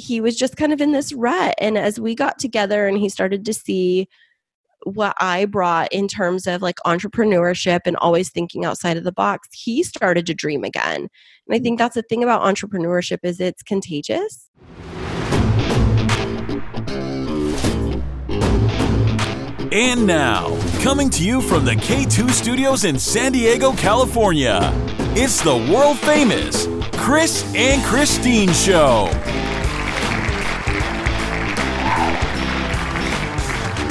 he was just kind of in this rut. And as we got together and he started to see what I brought in terms of like entrepreneurship and always thinking outside of the box, he started to dream again. And I think that's the thing about entrepreneurship is it's contagious. And now, coming to you from the K2 studios in San Diego, California, it's the world famous Kris and Kristine Show.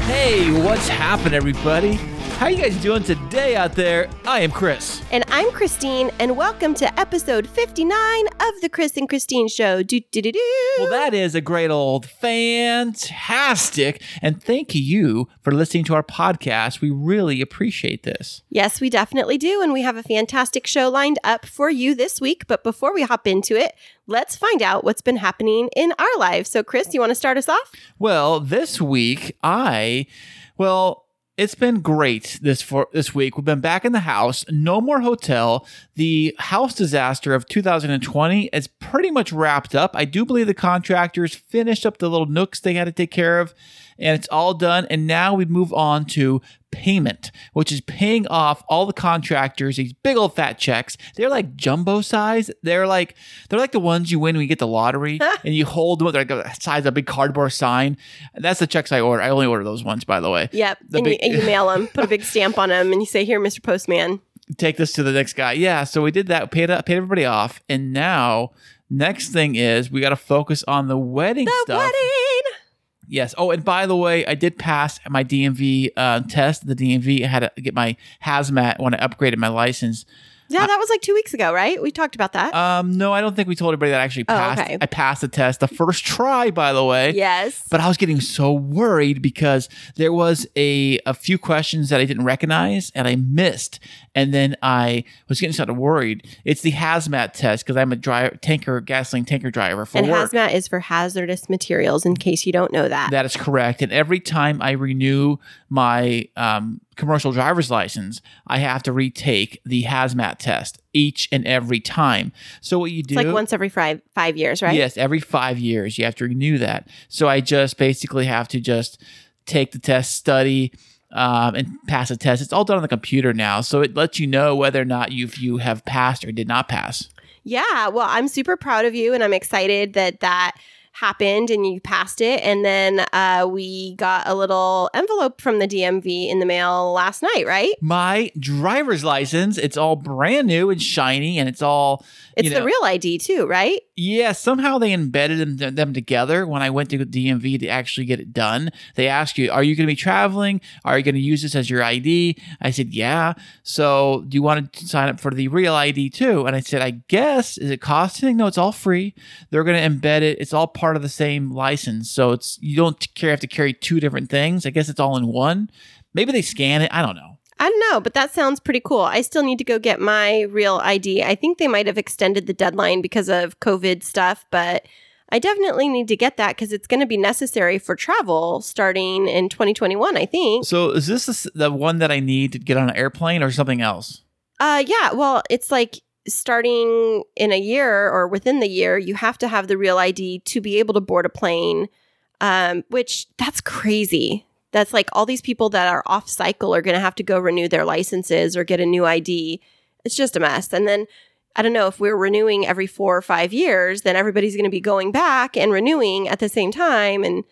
Hey, what's happening, everybody? How you guys doing today out there? I am Kris. And I'm Kristine, and welcome to episode 59 of the Kris and Kristine Show. Do, do, do, do. Well, that is a great old fantastic. And thank you for listening to our podcast. We really appreciate this. Yes, we definitely do. And we have a fantastic show lined up for you this week. But before we hop into it, let's find out what's been happening in our lives. So, Kris, you want to start us off? Well, this week, I, well, it's been great this for this week. We've been back in the house. No more hotel. The house disaster of 2020 is pretty much wrapped up. I do believe the contractors finished up the little nooks they had to take care of, and it's all done. And now we move on to payment, which is paying off all the contractors these big old fat checks. They're like jumbo size. They're like they're like the ones you win when you get the lottery and you hold them. They're like the size of a big cardboard sign. That's the checks I order. I only order those ones, by the way. Yep. The and, big- you, and you mail them, put a big stamp on them, and you say, Here, Mr. Postman. take this to the next guy. Yeah, so we did that, paid uh, paid everybody off, and now next thing is we got to focus on the wedding The stuff. wedding. Yes. Oh, and by the way, I did pass my DMV uh, test. The DMV I had to get my hazmat when I upgraded my license. Yeah, that was like two weeks ago, right? We talked about that. Um, no, I don't think we told everybody that I actually Oh, passed. okay. I passed the test the first try, by the way. yes. But I was getting so worried because there was a, a few questions that I didn't recognize and I missed. And then I was getting sort of worried. It's the hazmat test because I'm a driver, tanker, gasoline tanker driver for and work. hazmat is for hazardous materials, in case you don't know that. That is correct. And every time I renew my um, commercial driver's license, I have to retake the hazmat test each and every time. So what you do it's like once every five five years, right? Yes, every five years you have to renew that. So I just basically have to just take the test, study, um, and pass the test. It's all done on the computer now, so it lets you know whether or not you you have passed or did not pass. Yeah, well, I'm super proud of you and I'm excited that that happened and you passed it. And then uh, we got a little envelope from the DMV in the mail last night, right? My driver's license, it's all brand new and shiny, and it's all It's you the real ID too, right? Yeah, somehow they embedded them, them together when I went to the DMV to actually get it done. They ask you, Are you going to be traveling? Are you going to use this as your ID? I said, Yeah. So do you want to sign up for the real ID too? And I said, I guess. Is it costing? No, it's all free. They're going to embed it. It's all part of the same license. So it's you don't care, have to carry two different things. I guess it's all in one. Maybe they scan it. I don't know. I don't know, but that sounds pretty cool. I still need to go get my real ID. I think they might have extended the deadline because of COVID stuff, but I definitely need to get that because it's going to be necessary for travel starting in 2021, I think. So is this the the one that I need to get on an airplane or something else? Uh, yeah. Well, it's like starting in a year or within the year, you have to have the real ID to be able to board a plane. Um, which that's crazy. That's like all these people that are off cycle are going to have to go renew their licenses or get a new ID. It's just a mess. And then I don't know if we're renewing every four or five years, then everybody's going to be going back and renewing at the same time. And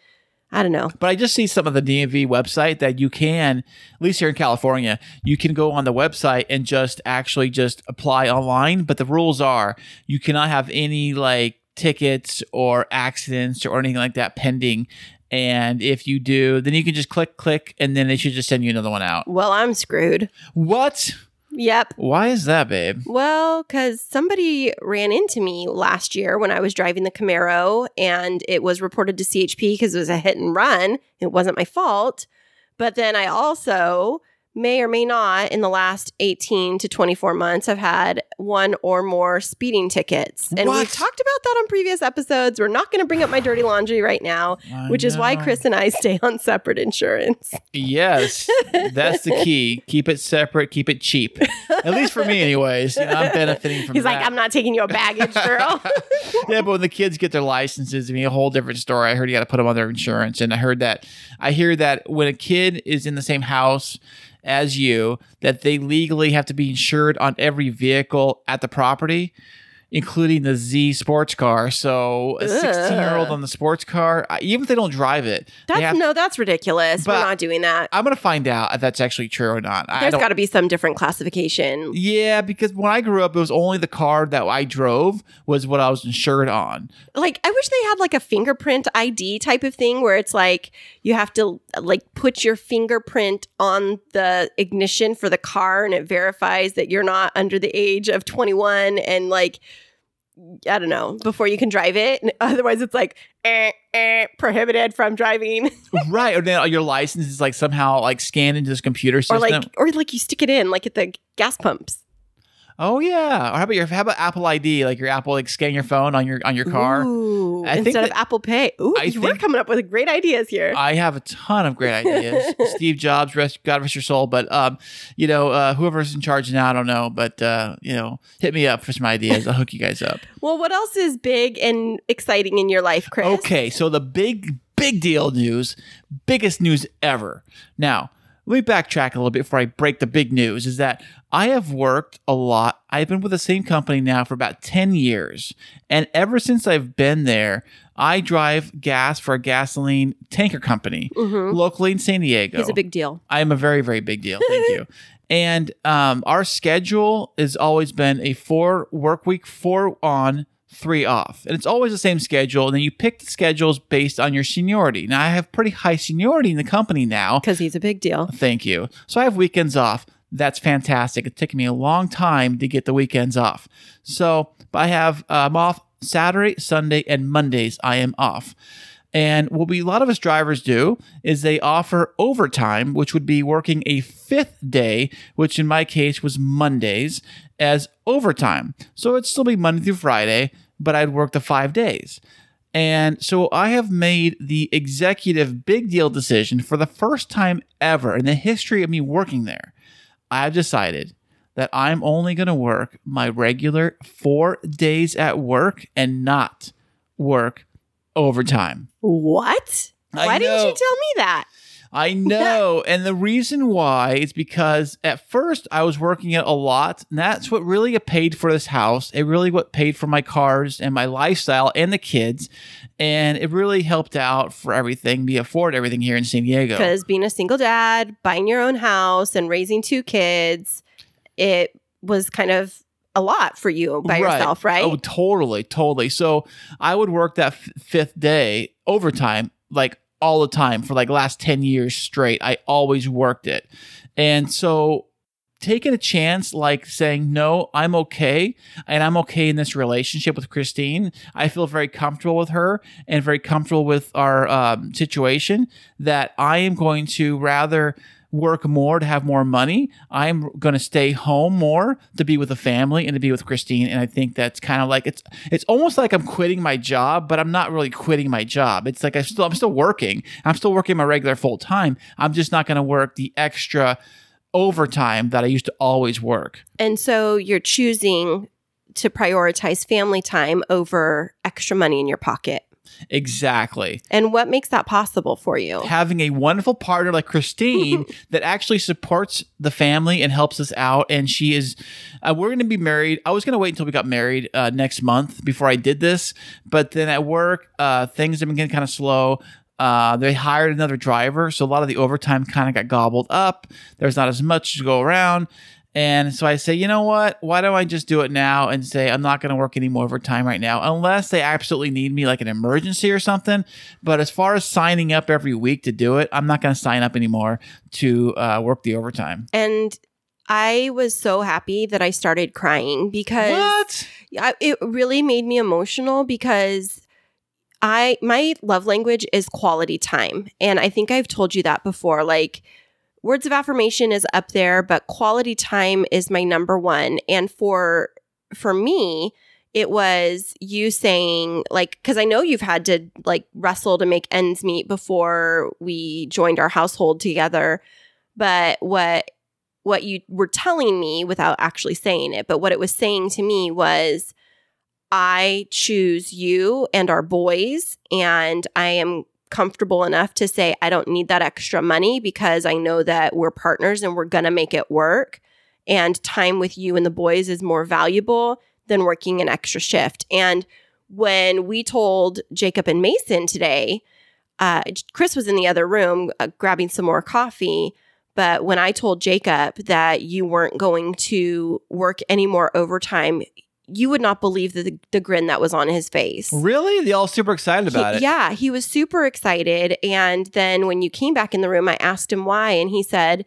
I don't know. But I just see some of the DMV website that you can, at least here in California, you can go on the website and just actually just apply online. But the rules are you cannot have any like tickets or accidents or anything like that pending. And if you do, then you can just click, click, and then they should just send you another one out. Well, I'm screwed. What? Yep. Why is that, babe? Well, because somebody ran into me last year when I was driving the Camaro and it was reported to CHP because it was a hit and run. It wasn't my fault. But then I also may or may not in the last 18 to 24 months have had one or more speeding tickets. And What? we've talked about that on previous episodes. We're not going to bring up my dirty laundry right now, I which is why. Kris and I stay on separate insurance. Yes, that's the key. Keep it separate. Keep it cheap. At least for me, anyways. You know, I'm benefiting from He's that. like, I'm not taking your baggage, girl. yeah, but when the kids get their licenses, I mean, a whole different story. I heard you got to put them on their insurance, and I heard that. I hear that when a kid is in the same house as you, that they legally have to be insured on every vehicle at the property. Including the Z sports car, so a sixteen-year-old on the sports car, even if they don't drive it, That's have- no, that's ridiculous. We're not doing that. I'm gonna find out if that's actually true or not. There's got to be some different classification. yeah, because when I grew up, it was only the car that I drove was what I was insured on. Like, I wish they had like a fingerprint ID type of thing where it's like you have to like put your fingerprint on the ignition for the car and it verifies that you're not under the age of 21 and like, I don't know, before you can drive it. And otherwise, it's like eh, eh, prohibited from driving, right, or then your license is like somehow like scanned into this computer or system. like, or like you stick it in like at the gas pumps. Oh yeah, or how about your how about Apple ID? Like your Apple like scan your phone on your on your car. Ooh, instead of Apple Pay. Ooh, I we're think- coming up with great ideas here. I have a ton of great ideas. Steve Jobs, rest, God rest your soul. But um, you know, uh, whoever's in charge now, I don't know. But uh, you know, hit me up for some ideas. I'll hook you guys up. Well, what else is big and exciting in your life, Kris? Okay, so the big, big deal news, biggest news ever. Now, let me backtrack a little bit before I break the big news is that I have worked a lot. I've been with the same company now for about 10 years. And ever since I've been there, I drive gas for a gasoline tanker company locally in San Diego. He's a big deal. I am a very, very big deal. Thank you. And um, our schedule has always been a four work week, four on, three off. And it's always the same schedule. And then you pick the schedules based on your seniority. Now, I have pretty high seniority in the company now. Because he's a big deal. Thank you. So I have weekends off. That's fantastic. It's taken me a long time to get the weekends off. So I have, uh, I'm off Saturday, Sunday, and Mondays. I am off. And what we a lot of us drivers do is they offer overtime, which would be working a fifth day, which in my case was Mondays, as overtime. So it'd still be Monday through Friday, but I'd work the five days. And so I have made the executive big deal decision for the first time ever in the history of me working there. I've decided that I'm only going to work my regular four days at work and not work overtime. What? I Why didn't you tell me that? I know. and the reason why is because at first I was working it a lot. And that's what really paid for this house. It really what paid for my cars and my lifestyle and the kids. And it really helped out for everything, me afford everything here in San Diego. Because being a single dad, buying your own house, and raising two kids, it was kind of a lot for you by yourself, right? Oh, totally, totally. So I would work that f- fifth day overtime, like all the time for like last 10 years straight. I always worked it. And so taking a chance, like saying, no, I'm okay. And I'm okay in this relationship with Kristine. I feel very comfortable with her and very comfortable with our um, situation that I am going to rather work more to have more money. I'm going to stay home more to be with the family and to be with Kristine. And I think that's kind of like it's it's almost like I'm quitting my job, but I'm not really quitting my job. It's like I still I'm still working. I'm still working my regular full time. I'm just not going to work the extra overtime that I used to always work. and so you're choosing to prioritize family time over extra money in your pocket. Exactly. And what makes that possible for you? having a wonderful partner like Kristine that actually supports the family and helps us out. And she is, uh, we're going to be married. I was going to wait until we got married uh, next month before I did this. But then at work, uh, things have been getting kind of slow. Uh, they hired another driver. So a lot of the overtime kind of got gobbled up. There's not as much to go around. And so I say, you know what? Why don't I just do it now and say I'm not going to work any more overtime right now, unless they absolutely need me, like an emergency or something. But as far as signing up every week to do it, I'm not going to sign up anymore to uh, work the overtime. And I was so happy that I started crying because What? I, it really made me emotional because I my love language is quality time and I think I've told you that before like words of affirmation is up there, but quality time is my number one. And for for me, it was you saying like because I know you've had to like wrestle to make ends meet before we joined our household together. But what what you were telling me without actually saying it, but what it was saying to me was I choose you and our boys, and I am comfortable enough to say I don't need that extra money because I know that we're partners and we're going to make it work. And time with you and the boys is more valuable than working an extra shift. And when we told Jacob and Mason today, uh, Kris was in the other room uh, grabbing some more coffee. But when I told Jacob that you weren't going to work any more overtime, you would not believe the, the grin that was on his face. Really? They all super excited about He- it. Yeah, he was super excited. And then when you came back in the room, I asked him why. And he said,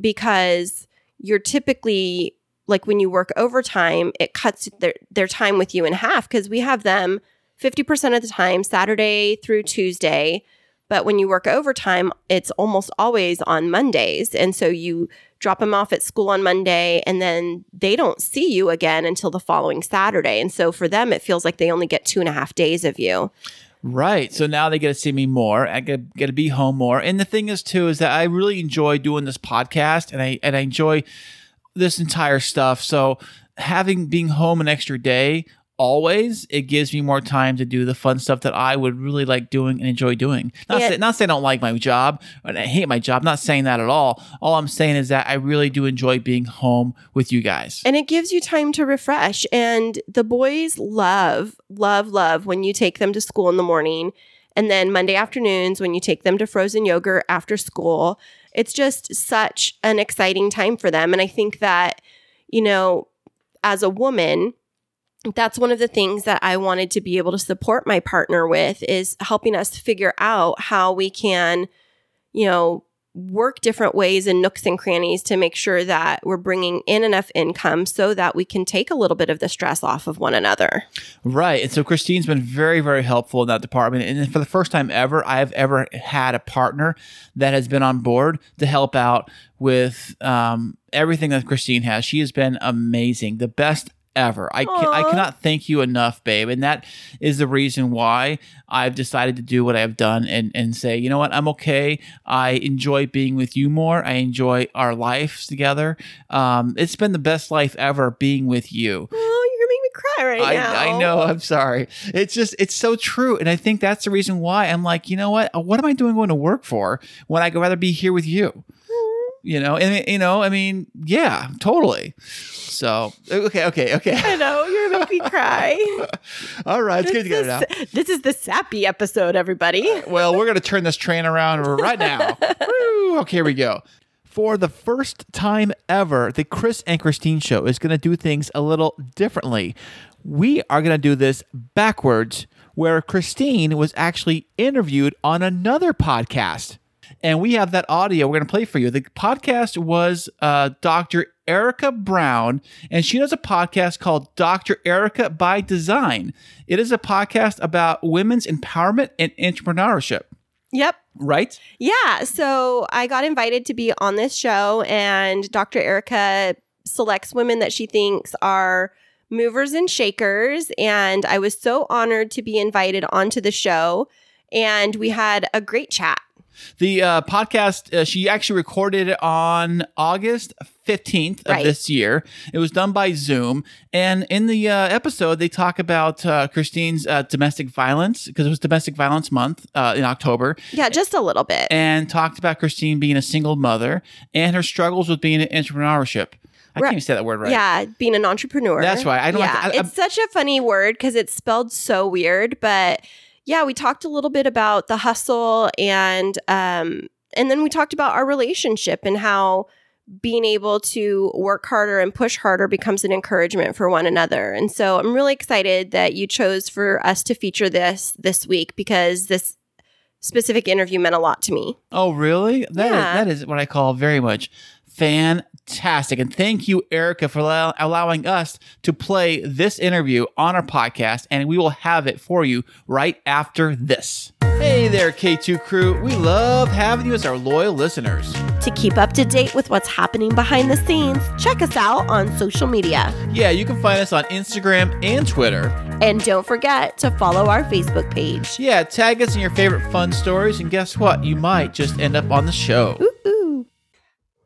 because you're typically like when you work overtime, it cuts their, their time with you in half because we have them 50% of the time, Saturday through Tuesday. But when you work overtime, it's almost always on Mondays. And so you drop them off at school on Monday and then they don't see you again until the following Saturday. And so for them, it feels like they only get two and a half days of you. Right. So now they get to see me more. I get, get to be home more. And the thing is too is that I really enjoy doing this podcast and I and I enjoy this entire stuff. So having being home an extra day always it gives me more time to do the fun stuff that I would really like doing and enjoy doing. Not, Yeah. say, not saying I don't like my job and I hate my job. Not saying that at all. All I'm saying is that I really do enjoy being home with you guys. And it gives you time to refresh. And the boys love, love, love when you take them to school in the morning. And then Monday afternoons when you take them to frozen yogurt after school. It's just such an exciting time for them. And I think that, you know, as a woman, that's one of the things that I wanted to be able to support my partner with is helping us figure out how we can, you know, work different ways and nooks and crannies to make sure that we're bringing in enough income so that we can take a little bit of the stress off of one another. Right. And so Kristine's been very, very helpful in that department. And for the first time ever, I've ever had a partner that has been on board to help out with um, everything that Kristine has. She has been amazing, the best ever. I, ca- I cannot thank you enough, babe. And that is the reason why I've decided to do what I've done and, and say, you know what, I'm okay. I enjoy being with you more. I enjoy our lives together. Um, it's been the best life ever being with you. Oh, you're gonna make me cry right I, now. I know. I'm sorry. It's just, it's so true. And I think that's the reason why I'm like, you know what? What am I doing going to work for when I could rather be here with you? You know, and you know, I mean, yeah, totally. So, okay, okay, okay. I know you're gonna make me cry. All right, it's good to get it this, out. is, this is the sappy episode, everybody. Uh, well, we're to turn this train around right now. Woo! Okay, here we go. For the first time ever, the Kris and Kristine show is to do things a little differently. We are to do this backwards, where Kristine was actually interviewed on another podcast. And we have that audio we're going to play for you. The podcast was uh, Dr. Erika Brown, and she does a podcast called Dr. Erika by Design. It is a podcast about women's empowerment and entrepreneurship, Yep. right? Yeah. So I got invited to be on this show, and Dr. Erika selects women that she thinks are movers and shakers. And I was so honored to be invited onto the show. And we had a great chat. The uh, podcast, uh, she actually recorded it on August 15th of Right. this year. It was done by Zoom. And in the uh, episode, they talk about uh, Kristine's uh, domestic violence, because it was Domestic Violence Month uh, in October, Yeah, just a little bit. and talked about Kristine being a single mother and her struggles with being an entrepreneurship. I can't even say that word right. Yeah, being an entrepreneur. That's why. I don't like Yeah, to- I- it's such a funny word because it's spelled so weird. But yeah, we talked a little bit about the hustle and um, and then we talked about our relationship and how being able to work harder and push harder becomes an encouragement for one another. And so I'm really excited that you chose for us to feature this this week because this specific interview meant a lot to me. Oh, really? That is Yeah. that is what I call very much fantastic. And thank you, Erika, for allow- allowing us to play this interview on our podcast. And we will have it for you right after this. Hey there, K2 crew. We love having you as our loyal listeners. To keep up to date with what's happening behind the scenes, check us out on social media. Yeah, you can find us on Instagram and Twitter. And don't forget to follow our Facebook page. Yeah, tag us in your favorite fun stories, and guess what? You might just end up on the show. Ooh, ooh.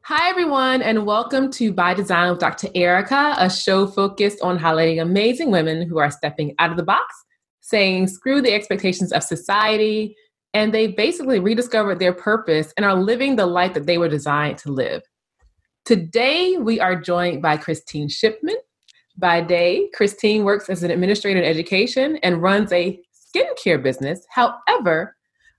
Hi, everyone, and welcome to By Design with Dr. Erika, a show focused on highlighting amazing women who are stepping out of the box, saying screw the expectations of society, and they basically rediscovered their purpose and are living the life that they were designed to live. Today, we are joined by Kristine Shipman. By day, Kristine works as an administrator in education and runs a skincare business. However,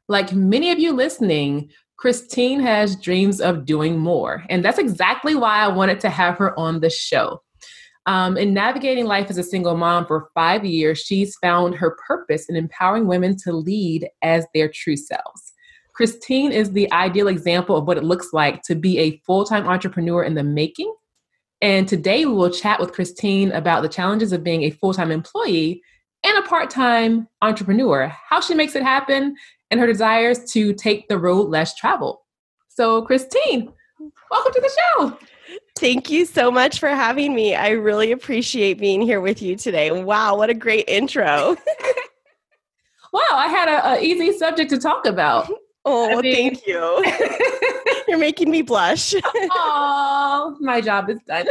like many of you listening, Kristine has dreams of doing more. And that's exactly why I wanted to have her on the show. Um, in navigating life as a single mom for five years, she's found her purpose in empowering women to lead as their true selves. Kristine is the ideal example of what it looks like to be a full time entrepreneur in the making. And today we will chat with Kristine about the challenges of being a full time employee and a part time entrepreneur, how she makes it happen, and her desires to take the road less traveled. So, Kristine, welcome to the show. Thank you so much for having me. I really appreciate being here with you today. Wow, what a great intro. Wow, I had a, easy subject to talk about. Oh, mean, thank you. You're making me blush. Oh, my job is done.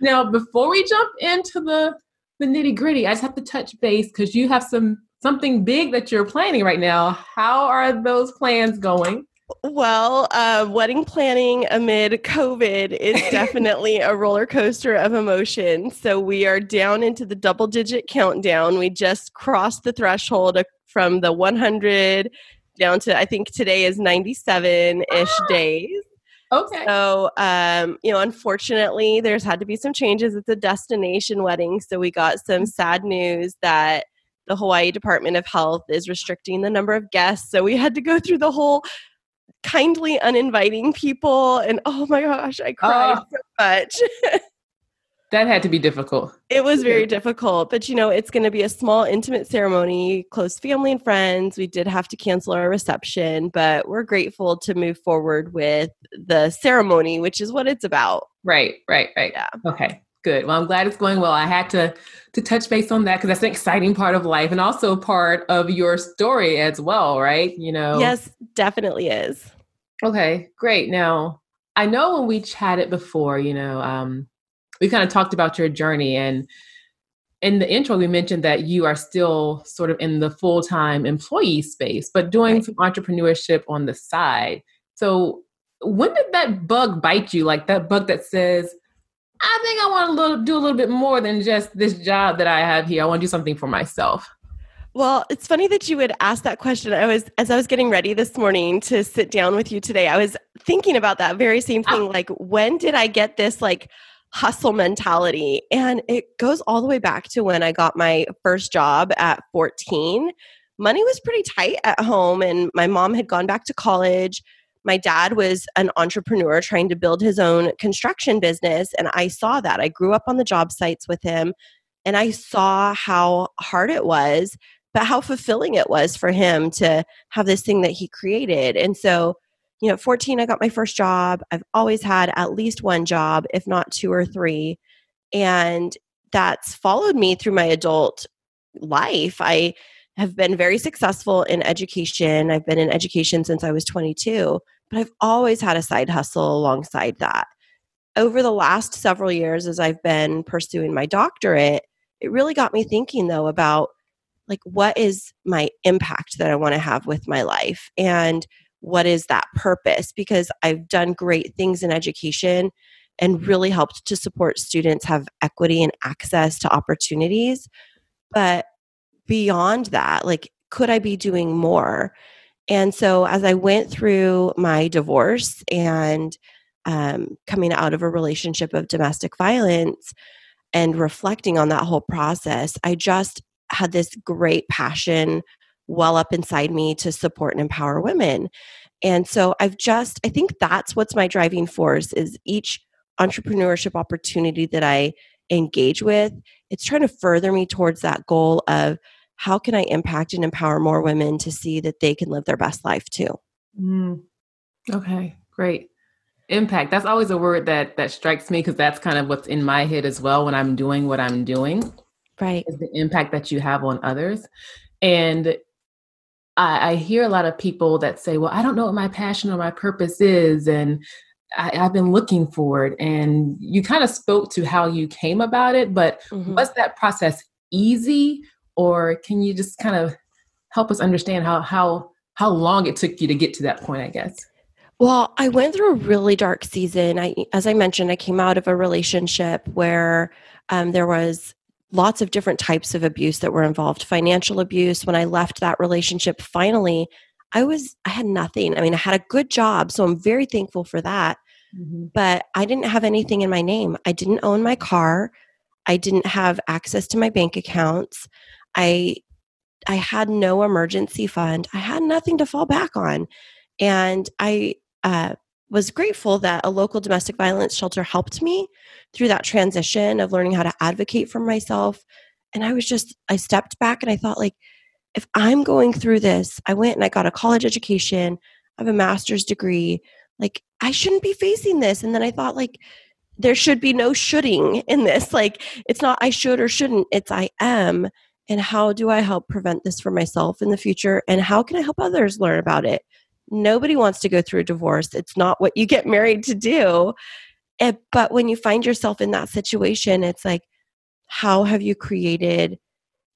now, before we jump into the the nitty gritty, I just have to touch base because you have some something big that you're planning right now. How are those plans going? Well, uh, wedding planning amid COVID is definitely a roller coaster of emotion. So we are down into the double digit countdown. We just crossed the threshold from the 100 down to, I think today is 97 ish ah, days. Okay. So, um, you know, unfortunately, there's had to be some changes. It's a destination wedding. So we got some mm. sad news that the Hawaii Department of Health is restricting the number of guests. So we had to go through the whole kindly uninviting people. And oh my gosh, I cried oh. so much. that had to be difficult. It was very difficult, but you know, it's going to be a small, intimate ceremony, close family and friends. We did have to cancel our reception, but we're grateful to move forward with the ceremony, which is what it's about. Right, right, right. Yeah. Okay. Good. Well, I'm glad it's going well. I had to to touch base on that because that's an exciting part of life and also part of your story as well, right? You know. Yes, definitely is. Okay, great. Now, I know when we chatted before, you know, um, we kind of talked about your journey and in the intro we mentioned that you are still sort of in the full-time employee space but doing right. some entrepreneurship on the side so when did that bug bite you like that bug that says I think I want to do a little bit more than just this job that I have here. I want to do something for myself. Well, it's funny that you would ask that question. I was as I was getting ready this morning to sit down with you today, I was thinking about that very same thing. Ah. Like, when did I get this like hustle mentality? And it goes all the way back to when I got my first job at 14. Money was pretty tight at home, and my mom had gone back to college my dad was an entrepreneur trying to build his own construction business and i saw that. I grew up on the job sites with him and i saw how hard it was but how fulfilling it was for him to have this thing that he created. And so you know 14 i got my first job. I've always had at least one job if not two or three and that's followed me through my adult life. I have been very successful in education. I've been in education since I was 22, but I've always had a side hustle alongside that. Over the last several years, as I've been pursuing my doctorate, it really got me thinking though about like what is my impact that I want to have with my life and what is that purpose because I've done great things in education and really helped to support students have equity and access to opportunities but beyond that like could i be doing more and so as i went through my divorce and um, coming out of a relationship of domestic violence and reflecting on that whole process i just had this great passion well up inside me to support and empower women. And so I've just, I think that's what's my driving force is each entrepreneurship opportunity that I engage with, it's trying to further me towards that goal of how can I impact and empower more women to see that they can live their best life too. Mm. Okay, great. Impact. That's always a word that that strikes me because that's kind of what's in my head as well when I'm doing what I'm doing. Right. Is the impact that you have on others. And I, I hear a lot of people that say, well, I don't know what my passion or my purpose is. And I, have been looking for it. And you kind of spoke to how you came about it, but mm-hmm. was that process easy? Or can you just kind of help us understand how how how long it took you to get to that point, I guess? Well, I went through a really dark season. I, as I mentioned, I came out of a relationship where um, there was lots of different types of abuse that were involved. Financial abuse. When i left that relationship finally i was i had nothing. I mean i had a good job so i'm very thankful for that. Mm-hmm. but i didn't have anything in my name. I didn't own my car. I didn't have access to my bank accounts i i had no emergency fund i had nothing to fall back on and i uh, was grateful that a local domestic violence shelter helped me through that transition of learning how to advocate for myself. And I was just, I stepped back and I thought, like, if I'm going through this, I went and I got a college education, I have a master's degree, like, I shouldn't be facing this. And then I thought, like, there should be no shoulding in this. Like, it's not I should or shouldn't, it's I am. And how do I help prevent this for myself in the future? And how can I help others learn about it? Nobody wants to go through a divorce. It's not what you get married to do. And, but when you find yourself in that situation, it's like, how have you created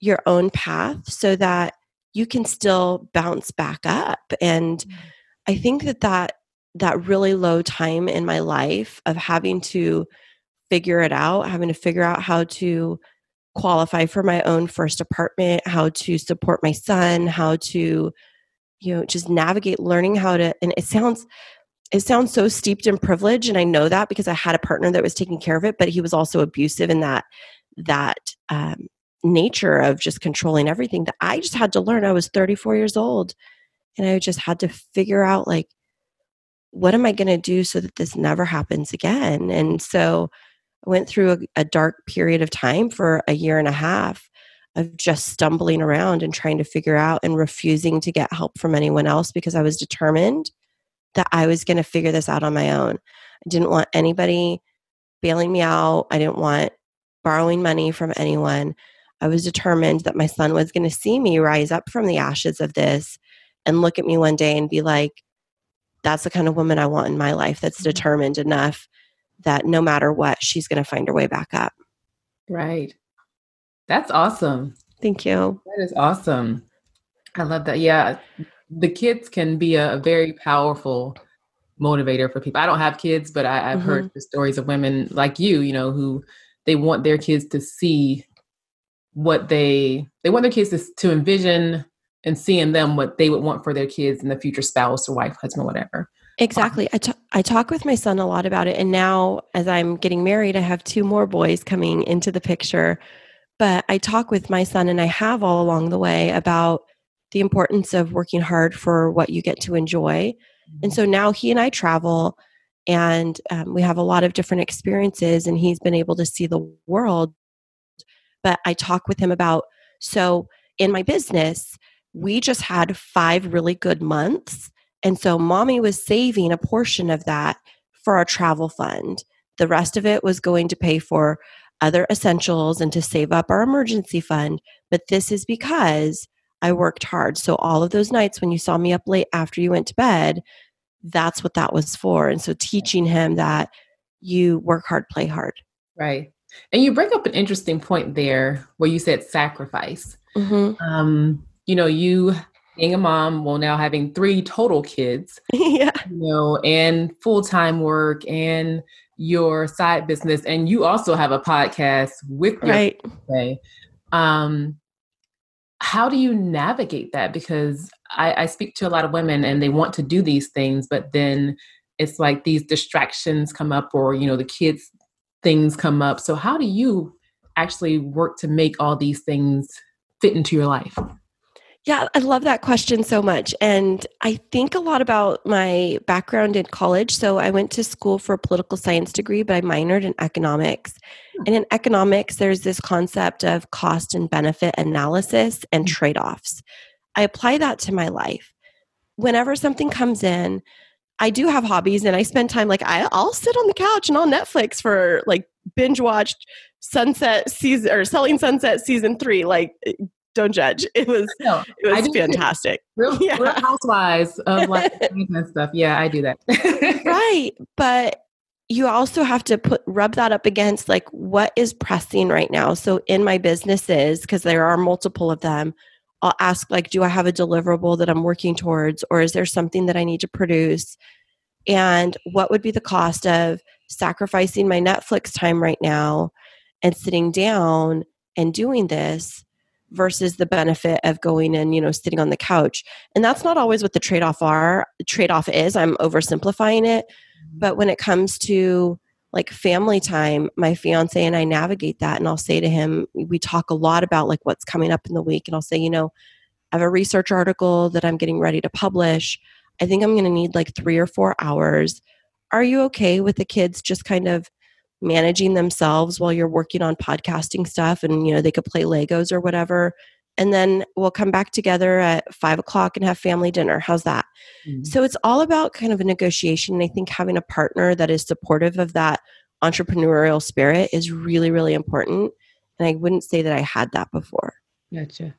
your own path so that you can still bounce back up? And mm-hmm. I think that that that really low time in my life of having to figure it out, having to figure out how to qualify for my own first apartment, how to support my son, how to you know just navigate learning how to and it sounds it sounds so steeped in privilege and i know that because i had a partner that was taking care of it but he was also abusive in that that um, nature of just controlling everything that i just had to learn. I was 34 years old and i just had to figure out like what am i going to do so that this never happens again? And so i went through a, a dark period of time for a year and a half of just stumbling around and trying to figure out and refusing to get help from anyone else because I was determined that I was going to figure this out on my own. I didn't want anybody bailing me out. I didn't want borrowing money from anyone. I was determined that my son was going to see me rise up from the ashes of this and look at me one day and be like, that's the kind of woman I want in my life that's mm-hmm. determined enough that no matter what, she's going to find her way back up. Right. That's awesome. Thank you. That is awesome. I love that. Yeah. The kids can be a, a very powerful motivator for people. I don't have kids, but I, have mm-hmm. heard the stories of women like you, you know, who they want their kids to see what they they want their kids to, to envision and see in them what they would want for their kids and the future spouse or wife, husband, whatever. Exactly. I, t- I talk with my son a lot about it. And now, as I'm getting married, I have two more boys coming into the picture but I talk with my son, and I have all along the way about the importance of working hard for what you get to enjoy. And mm-hmm. so now he and I travel, and um, we have a lot of different experiences, and he's been able to see the world. But I talk with him about so in my business, we just had five really good months. And so mommy was saving a portion of that for our travel fund. The rest of it was going to pay for other essentials and to save up our emergency fund. But this is because I worked hard. So all of those nights when you saw me up late after you went to bed, that's what that was for. And so teaching him that you work hard, play hard. Right. And you bring up an interesting point there where you said sacrifice. Mm-hmm. Um, you know, you being a mom, well, now having three total kids, yeah, you know, and full time work and your side business and you also have a podcast with your right. Family. Um, how do you navigate that? Because I, I speak to a lot of women and they want to do these things, but then it's like these distractions come up or, you know, the kids things come up. So how do you actually work to make all these things fit into your life? Yeah, I love that question so much. And I think a lot about my background in college. So I went to school for a political science degree, but I minored in economics. Hmm. And in economics, there's this concept of cost and benefit analysis and hmm. trade offs. I apply that to my life. Whenever something comes in, I do have hobbies and I spend time like I, I'll sit on the couch and on Netflix for like binge watched Sunset season or Selling Sunset season three. Like don't judge. It was no, it was fantastic. Real, yeah. real housewives of like and stuff. Yeah, I do that. right, but you also have to put rub that up against like what is pressing right now. So in my businesses, because there are multiple of them, I'll ask like, do I have a deliverable that I'm working towards, or is there something that I need to produce? And what would be the cost of sacrificing my Netflix time right now and sitting down and doing this versus the benefit of going and you know sitting on the couch. And that's not always what the trade-off are trade-off is. I'm oversimplifying it. But when it comes to like family time my fiance and i navigate that and i'll say to him we talk a lot about like what's coming up in the week and i'll say you know i have a research article that i'm getting ready to publish. I think i'm going to need like three or four hours. Are you okay with the kids just kind of managing themselves while you're working on podcasting stuff and you know they could play legos or whatever. And then we'll come back together at five o'clock and have family dinner. How's that? Mm-hmm. so it's all about kind of a negotiation. And i think having a partner that is supportive of that entrepreneurial spirit is really really important. And i wouldn't say that i had that before. Gotcha.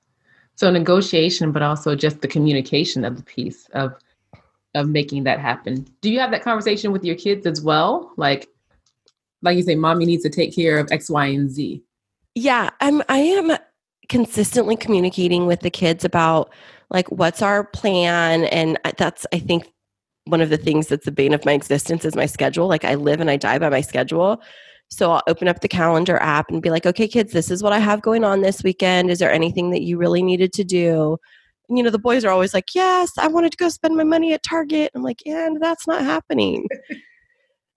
So negotiation but also just the communication of the piece of of making that happen. Do you have that conversation with your kids as well? Like like you say, mommy needs to take care of X, Y, and Z. Yeah, I'm I am consistently communicating with the kids about like what's our plan and that's I think one of the things that's the bane of my existence is my schedule. Like I live and I die by my schedule. So I'll open up the calendar app and be like, okay, kids, this is what I have going on this weekend. Is there anything that you really needed to do? And, you know, the boys are always like, yes, I wanted to go spend my money at Target. I'm like, and that's not happening.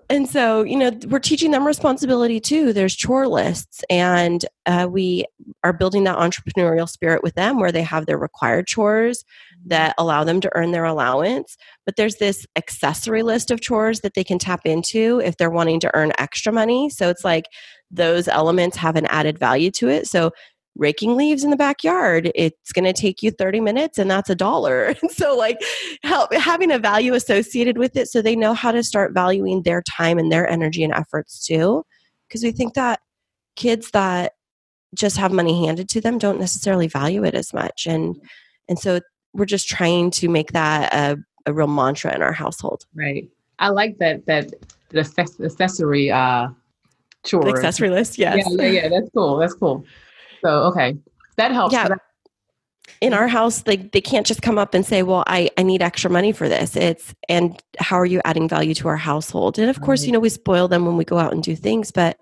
and so you know we're teaching them responsibility too. There's chore lists and uh, we are building that entrepreneurial spirit with them where they have their required chores that allow them to earn their allowance. But there's this accessory list of chores that they can tap into if they're wanting to earn extra money. So it's like those elements have an added value to it. So raking leaves in the backyard it's going to take you 30 minutes and that's a dollar. So like help having a value associated with it so they know how to start valuing their time and their energy and efforts too. Because we think that kids that just have money handed to them don't necessarily value it as much and and so we're just trying to make that a, a real mantra in our household. Right. I like that that the accessory uh chore the accessory list yes. yeah yeah yeah that's cool that's cool so okay, that helps. Yeah. in our house, like they can't just come up and say, "Well, I I need extra money for this." It's and how are you adding value to our household? And of course, you know, we spoil them when we go out and do things, but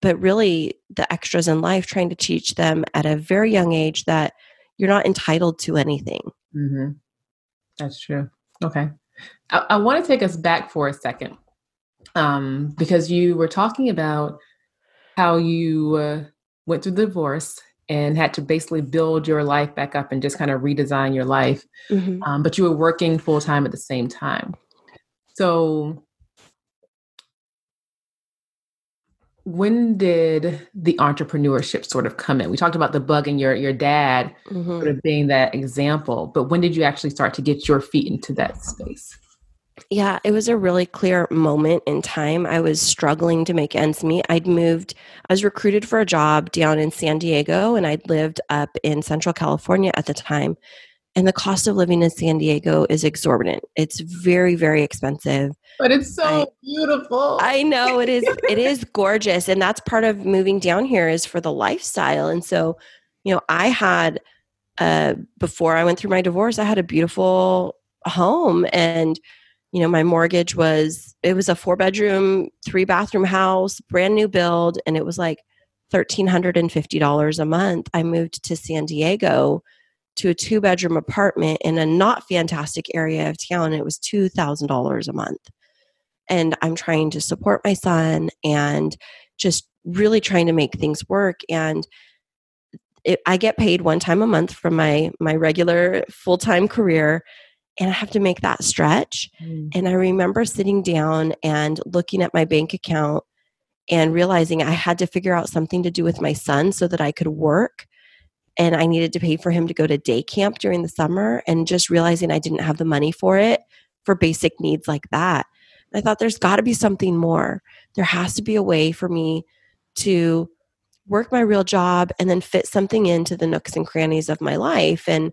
but really the extras in life, trying to teach them at a very young age that you're not entitled to anything. Mm-hmm. That's true. Okay, I, I want to take us back for a second um, because you were talking about how you uh, went through the divorce and had to basically build your life back up and just kind of redesign your life. Mm-hmm. Um, but you were working full time at the same time. So, when did the entrepreneurship sort of come in? We talked about the bug and your your dad mm-hmm. sort of being that example, but when did you actually start to get your feet into that space? Yeah, it was a really clear moment in time. I was struggling to make ends meet. I'd moved, I was recruited for a job down in San Diego, and I'd lived up in Central California at the time. And the cost of living in San Diego is exorbitant. It's very, very expensive. But it's so I, beautiful. I know it is. it is gorgeous, and that's part of moving down here is for the lifestyle. And so, you know, I had uh, before I went through my divorce, I had a beautiful home and you know my mortgage was it was a four bedroom three bathroom house brand new build and it was like $1350 a month. I moved to san diego to a two bedroom apartment in a not fantastic area of town. And it was $2000 a month. And i'm trying to support my son and just really trying to make things work. And it, I get paid one time a month from my my regular full time career, and I have to make that stretch. Mm. And I remember sitting down and looking at my bank account and realizing I had to figure out something to do with my son so that I could work. And I needed to pay for him to go to day camp during the summer, and just realizing I didn't have the money for it for basic needs like that. I thought there's got to be something more. There has to be a way for me to work my real job and then fit something into the nooks and crannies of my life. And,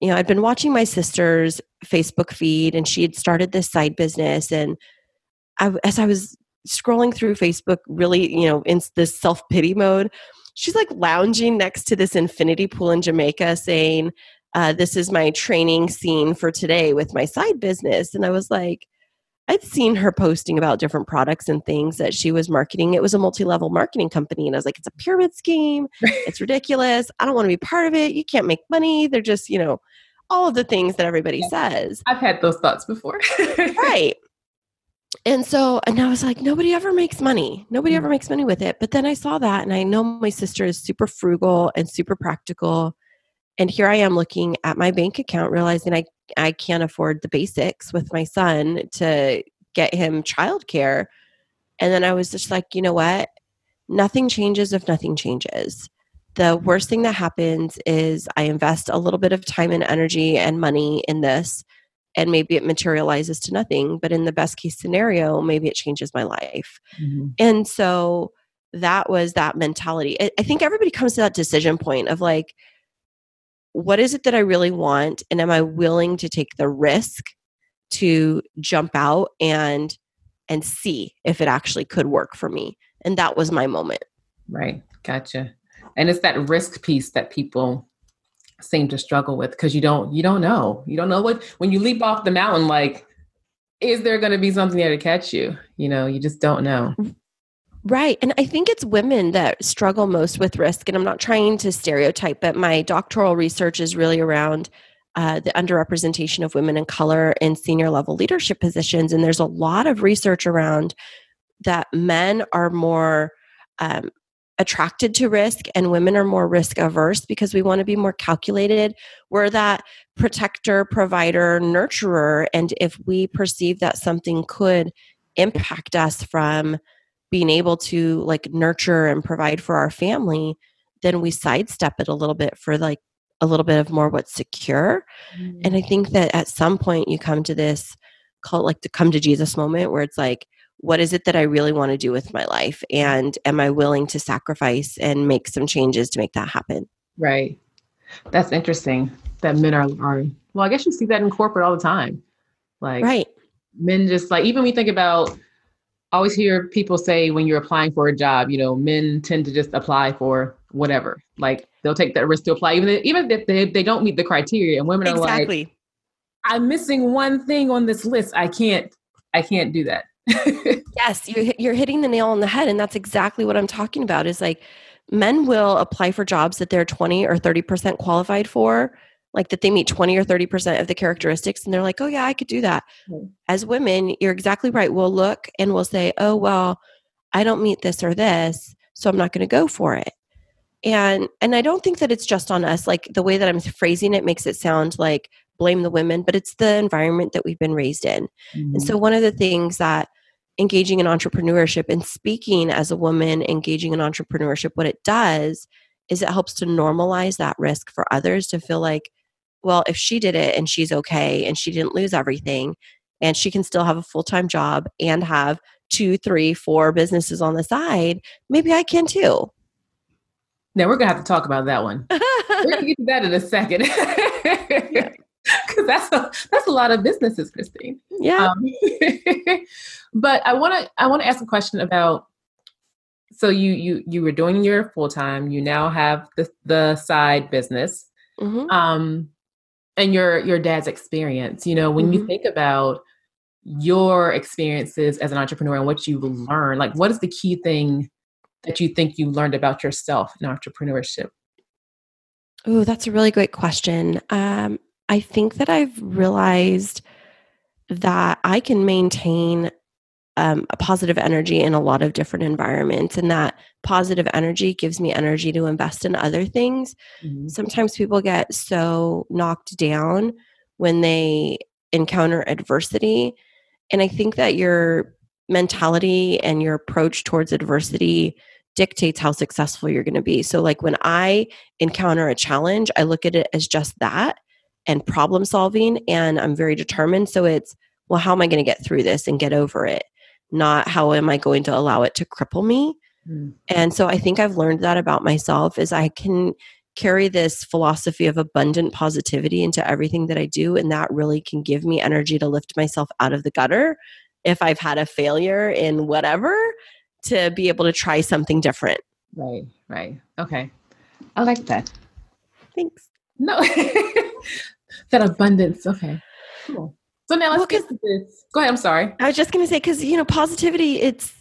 you know, I'd been watching my sister's Facebook feed and she had started this side business. And I, as I was scrolling through Facebook, really, you know, in this self pity mode, she's like lounging next to this infinity pool in Jamaica saying, uh, This is my training scene for today with my side business. And I was like, I'd seen her posting about different products and things that she was marketing. It was a multi level marketing company. And I was like, it's a pyramid scheme. it's ridiculous. I don't want to be part of it. You can't make money. They're just, you know, all of the things that everybody says. I've had those thoughts before. right. And so, and I was like, nobody ever makes money. Nobody mm. ever makes money with it. But then I saw that, and I know my sister is super frugal and super practical. And here I am looking at my bank account, realizing I I can't afford the basics with my son to get him childcare. And then I was just like, you know what? Nothing changes if nothing changes. The worst thing that happens is I invest a little bit of time and energy and money in this, and maybe it materializes to nothing. But in the best case scenario, maybe it changes my life. Mm-hmm. And so that was that mentality. I think everybody comes to that decision point of like, what is it that I really want? And am I willing to take the risk to jump out and and see if it actually could work for me? And that was my moment. Right. Gotcha. And it's that risk piece that people seem to struggle with because you don't you don't know. You don't know what when you leap off the mountain, like, is there gonna be something there to catch you? You know, you just don't know. Mm-hmm. Right. And I think it's women that struggle most with risk. And I'm not trying to stereotype, but my doctoral research is really around uh, the underrepresentation of women in color in senior level leadership positions. And there's a lot of research around that men are more um, attracted to risk and women are more risk averse because we want to be more calculated. We're that protector, provider, nurturer. And if we perceive that something could impact us from being able to like nurture and provide for our family, then we sidestep it a little bit for like a little bit of more what's secure. Mm-hmm. And I mm. think that at some point you come to this call like to come to Jesus moment where it's like, what is it that I really want to do with my life? And am I willing to sacrifice and make some changes to make that happen? Right. That's interesting that men are, are well, I guess you see that in corporate all the time. Like right. men just like even we think about always hear people say when you're applying for a job, you know, men tend to just apply for whatever. Like they'll take that risk to apply, even if, even if they, they don't meet the criteria. And women exactly. are like, I'm missing one thing on this list. I can't, I can't do that. yes, you're, you're hitting the nail on the head. And that's exactly what I'm talking about is like men will apply for jobs that they're 20 or 30% qualified for like that they meet 20 or 30% of the characteristics and they're like, oh, yeah, I could do that. Mm-hmm. As women, you're exactly right. We'll look and we'll say, oh, well, I don't meet this or this, so I'm not going to go for it. And and I don't think that it's just on us. Like the way that I'm phrasing it makes it sound like blame the women, but it's the environment that we've been raised in. Mm-hmm. And so one of the things that engaging in entrepreneurship and speaking as a woman engaging in entrepreneurship what it does is it helps to normalize that risk for others to feel like well, if she did it and she's okay and she didn't lose everything and she can still have a full time job and have two, three, four businesses on the side, maybe I can too. Now we're gonna have to talk about that one. we're gonna get to that in a second. Because that's a that's a lot of businesses, Kristine. Yeah. Um, but I wanna I wanna ask a question about so you you you were doing your full time, you now have the the side business. Mm-hmm. Um and your your dad's experience you know when mm-hmm. you think about your experiences as an entrepreneur and what you learned like what is the key thing that you think you learned about yourself in entrepreneurship oh that's a really great question um, i think that i've realized that i can maintain um, a positive energy in a lot of different environments and that positive energy gives me energy to invest in other things. Mhm. sometimes people get so knocked down when they encounter adversity and i think that your mentality and your approach towards adversity dictates how successful you're going to be. So like when i encounter a challenge i look at it as just that and problem solving and i'm very determined. So it's well how am i going to get through this and get over it not how am i going to allow it to cripple me Mm. and so I think I've learned that about myself is I can carry this philosophy of abundant positivity into everything that I do and that really can give me energy to lift myself out of the gutter if I've had a failure in whatever to be able to try something different. Right, right. Okay. I like that. Thanks. No, that abundance. Okay, cool. So now let's Well, get to this. Go ahead. I'm sorry. I was just going to say cuz you know positivity it's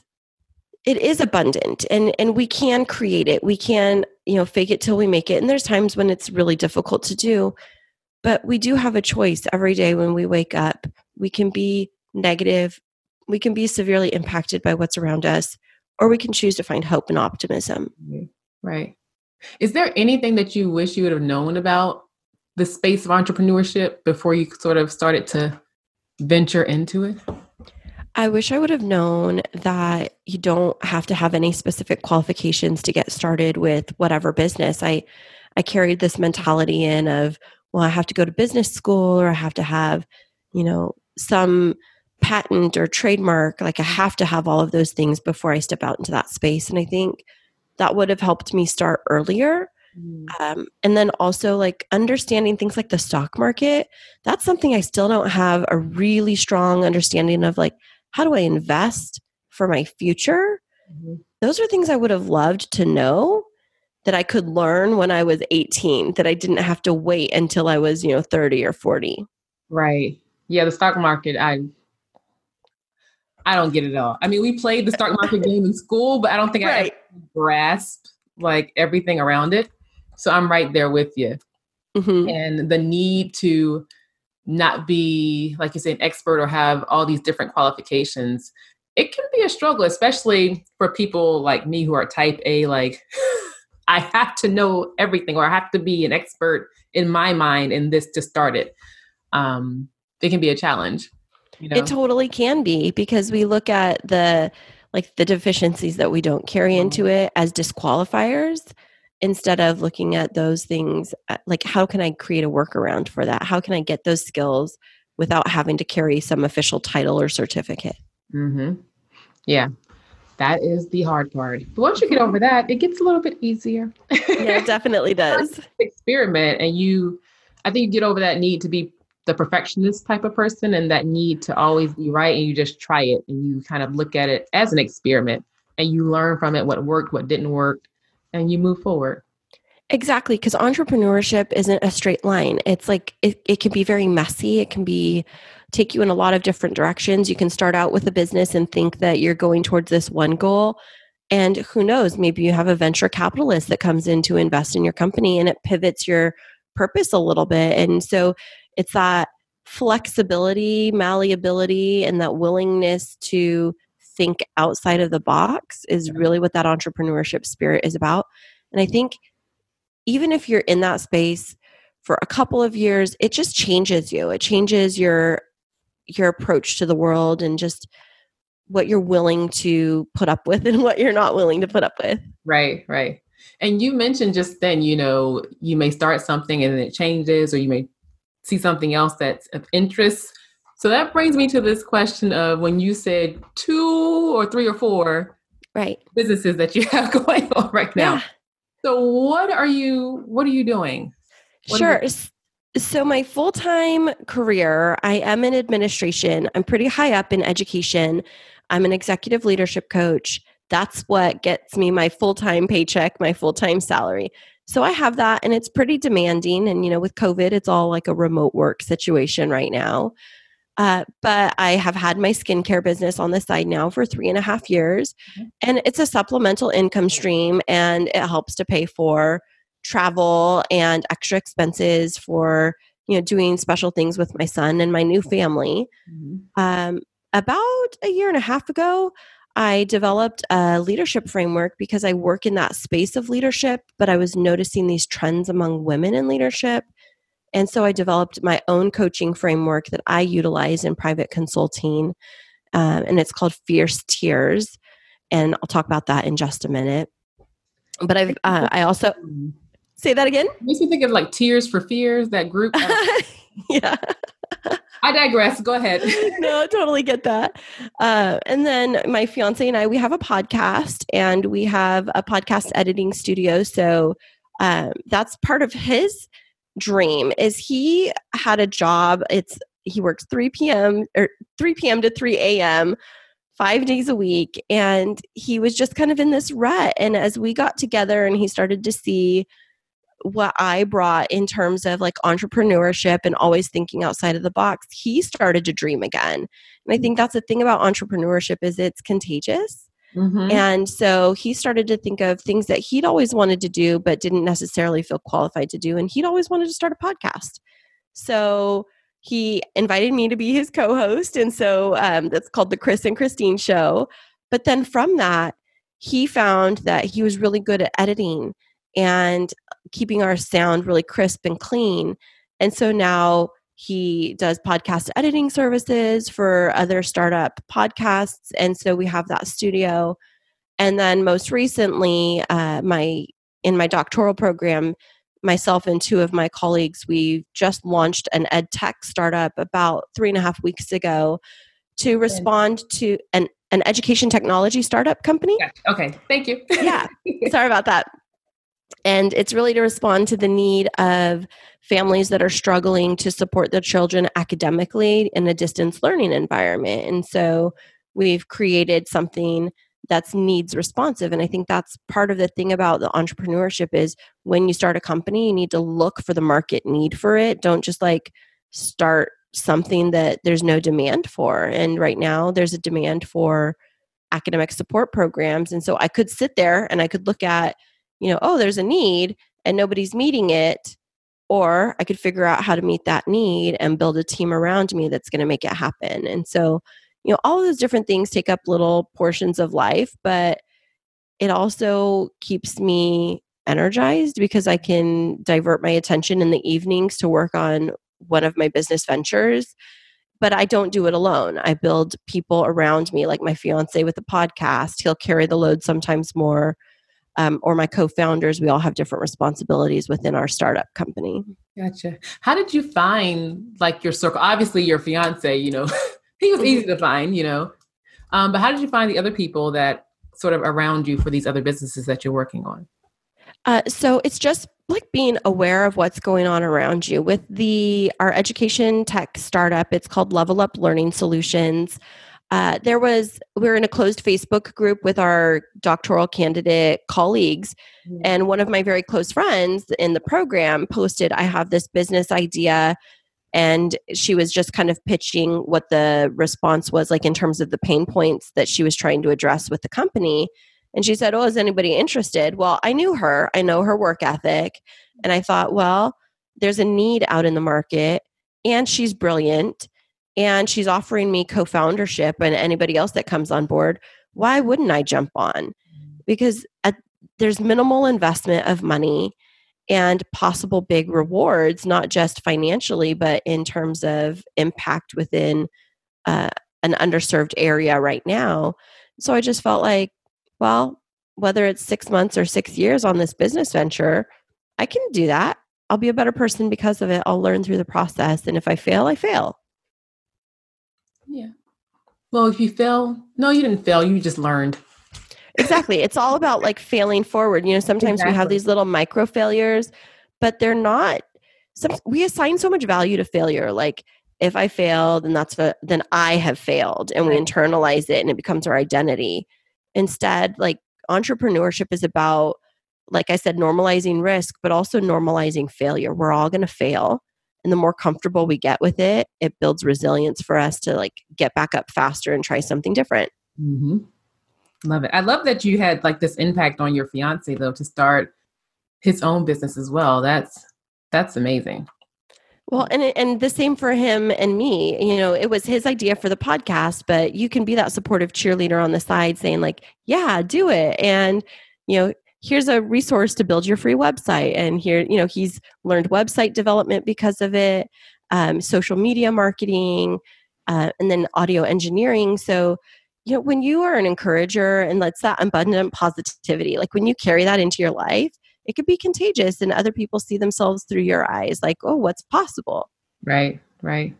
it is abundant and and we can create it. We can, you know, fake it till we make it and there's times when it's really difficult to do. But we do have a choice every day when we wake up. We can be negative, we can be severely impacted by what's around us or we can choose to find hope and optimism. Right. Is there anything that you wish you would have known about the space of entrepreneurship before you sort of started to venture into it? I wish I would have known that you don't have to have any specific qualifications to get started with whatever business. I I carried this mentality in of, well, I have to go to business school or I have to have, you know, some patent or trademark. Like I have to have all of those things before I step out into that space. And I think that would have helped me start earlier. Um, and then also like understanding things like the stock market. That's something I still don't have a really strong understanding of like how do I invest for my future? Mhm. Those are things I would have loved to know that I could learn when I was 18, that I didn't have to wait until I was, you know, 30 or 40. Right. Yeah, the stock market, I I don't get it all. I mean, we played the stock market game in school, but I don't think I Right. ever grasped like everything around it. So I'm right there with you. Mhm. And the need to not be, like you say, an expert or have all these different qualifications, it can be a struggle, especially for people like me who are type A, like I have to know everything or I have to be an expert in my mind in this to start it. Um, it can be a challenge. You know? It totally can be because we look at the like the deficiencies that we don't carry into it as disqualifiers instead of looking at those things uh, like how can I create a workaround for that? How can I get those skills without having to carry some official title or certificate? mm-hmm. Yeah, that is the hard part. But once you get over that, it gets a little bit easier. Yeah, it definitely does. Experiment, and you, I think you get over that need to be the perfectionist type of person and that need to always be right. And you just try it and you kind of look at it as an experiment and you learn from it what worked, what didn't work, and you move forward. Exactly, because entrepreneurship isn't a straight line. It's like it, it can be very messy. It can be take you in a lot of different directions. You can start out with a business and think that you're going towards this one goal. And who knows, maybe you have a venture capitalist that comes in to invest in your company and it pivots your purpose a little bit. And so it's that flexibility, malleability, and that willingness to think outside of the box is really what that entrepreneurship spirit is about. And I think even if you're in that space for a couple of years, it just changes you. It changes your your approach to the world and just what you're willing to put up with and what you're not willing to put up with. Right, right. And you mentioned just then, you know, you may start something and then it changes, or you may see something else that's of interest. So that brings me to this question of when you said two or three or four Right. businesses that you have going on right now. Yeah. So what are you what are you doing? What Sure. S- So, my full time career, I am in administration. I'm pretty high up in education. I'm an executive leadership coach. That's what gets me my full time paycheck, my full time salary. So, I have that, and it's pretty demanding. And, you know, with COVID, it's all like a remote work situation right now. Uh, but I have had my skincare business on the side now for three and a half years. Mhm. And it's a supplemental income stream and it helps to pay for travel and extra expenses for, you know, doing special things with my son and my new family. Mhm. Um, about a year and a half ago, I developed a leadership framework because I work in that space of leadership, but I was noticing these trends among women in leadership. And so I developed my own coaching framework that I utilize in private consulting. Um, and it's called Fierce Tears. And I'll talk about that in just a minute. But I've, uh, I also say that again. Makes me think of like Tears for Fears, that group. yeah. I digress. Go ahead. no, totally get that. Uh, and then my fiance and I, we have a podcast and we have a podcast editing studio. So um, that's part of his dream is he had a job. It's he works 3 p.m. or er, 3 p.m. to 3 a.m. five days a week. And he was just kind of in this rut. And as we got together and he started to see what I brought in terms of like entrepreneurship and always thinking outside of the box, he started to dream again. And I think mm. that's the thing about entrepreneurship is it's contagious. Mm-hmm. And so he started to think of things that he'd always wanted to do but didn't necessarily feel qualified to do and he'd always wanted to start a podcast. So he invited me to be his co-host and so um, that's called the Kris and Kristine show. But then from that, he found that he was really good at editing and keeping our sound really crisp and clean. And so now he does podcast editing services for other startup podcasts. And so we have that studio. And then most recently, uh, my in my doctoral program, myself and two of my colleagues, we just launched an ed tech startup about three and a half weeks ago to respond to an, an education technology startup company. Okay, thank you. yeah, sorry about that. And it's really to respond to the need of families that are struggling to support their children academically in a distance learning environment. And so we've created something that's needs responsive. And i think that's part of the thing about the entrepreneurship is when you start a company you need to look for the market need for it. Don't just like start something that there's no demand for. And right now there's a demand for academic support programs. And so i could sit there and i could look at you know, oh, there's a need and nobody's meeting it. Or I could figure out how to meet that need and build a team around me that's going to make it happen. And so, you know, all those different things take up little portions of life, but it also keeps me energized because I can divert my attention in the evenings to work on one of my business ventures. But I don't do it alone. I build people around me, like my fiance with the podcast. He'll carry the load sometimes more um, or my co-founders we all have different responsibilities within our startup company. Gotcha. How did you find like your circle? Obviously your fiance you know he was easy to find you know. Um, but how did you find the other people that sort of around you for these other businesses that you're working on? Uh, so it's just like being aware of what's going on around you. With the our education tech startup it's called level up learning solutions uh, there was we were in a closed facebook group with our doctoral candidate colleagues mm-hmm. and one of my very close friends in the program posted i have this business idea and she was just kind of pitching what the response was like in terms of the pain points that she was trying to address with the company. And she said oh is anybody interested? Well i knew her. I know her work ethic. And i thought well there's a need out in the market and she's brilliant and she's offering me co-foundership and anybody else that comes on board why wouldn't i jump on? Because at, there's minimal investment of money and possible big rewards not just financially but in terms of impact within uh, an underserved area right now. So i just felt like well whether it's six months or six years on this business venture i can do that. I'll be a better person because of it. I'll learn through the process and if i fail i fail. Well, if you fail, no, you didn't fail. You just learned. exactly. It's all about like failing forward. You know, sometimes exactly. we have these little micro failures, but they're not. Some, we assign so much value to failure. Like if I fail, then that's the, then I have failed, and we internalize it, and it becomes our identity. Instead, like entrepreneurship is about, like I said, normalizing risk, but also normalizing failure. We're all going to fail and the more comfortable we get with it it builds resilience for us to like get back up faster and try something different mm-hmm. love it i love that you had like this impact on your fiance though to start his own business as well that's that's amazing Well, and and the same for him and me. You know, it was his idea for the podcast, but you can be that supportive cheerleader on the side saying like, "Yeah, do it." And, you know, here's a resource to build your free website. And here, you know, he's learned website development because of it, um, social media marketing, uh, and then audio engineering. So, you know, when you are an encourager and let's that abundant positivity, like when you carry that into your life, it could be contagious and other people see themselves through your eyes like oh what's possible? Right right.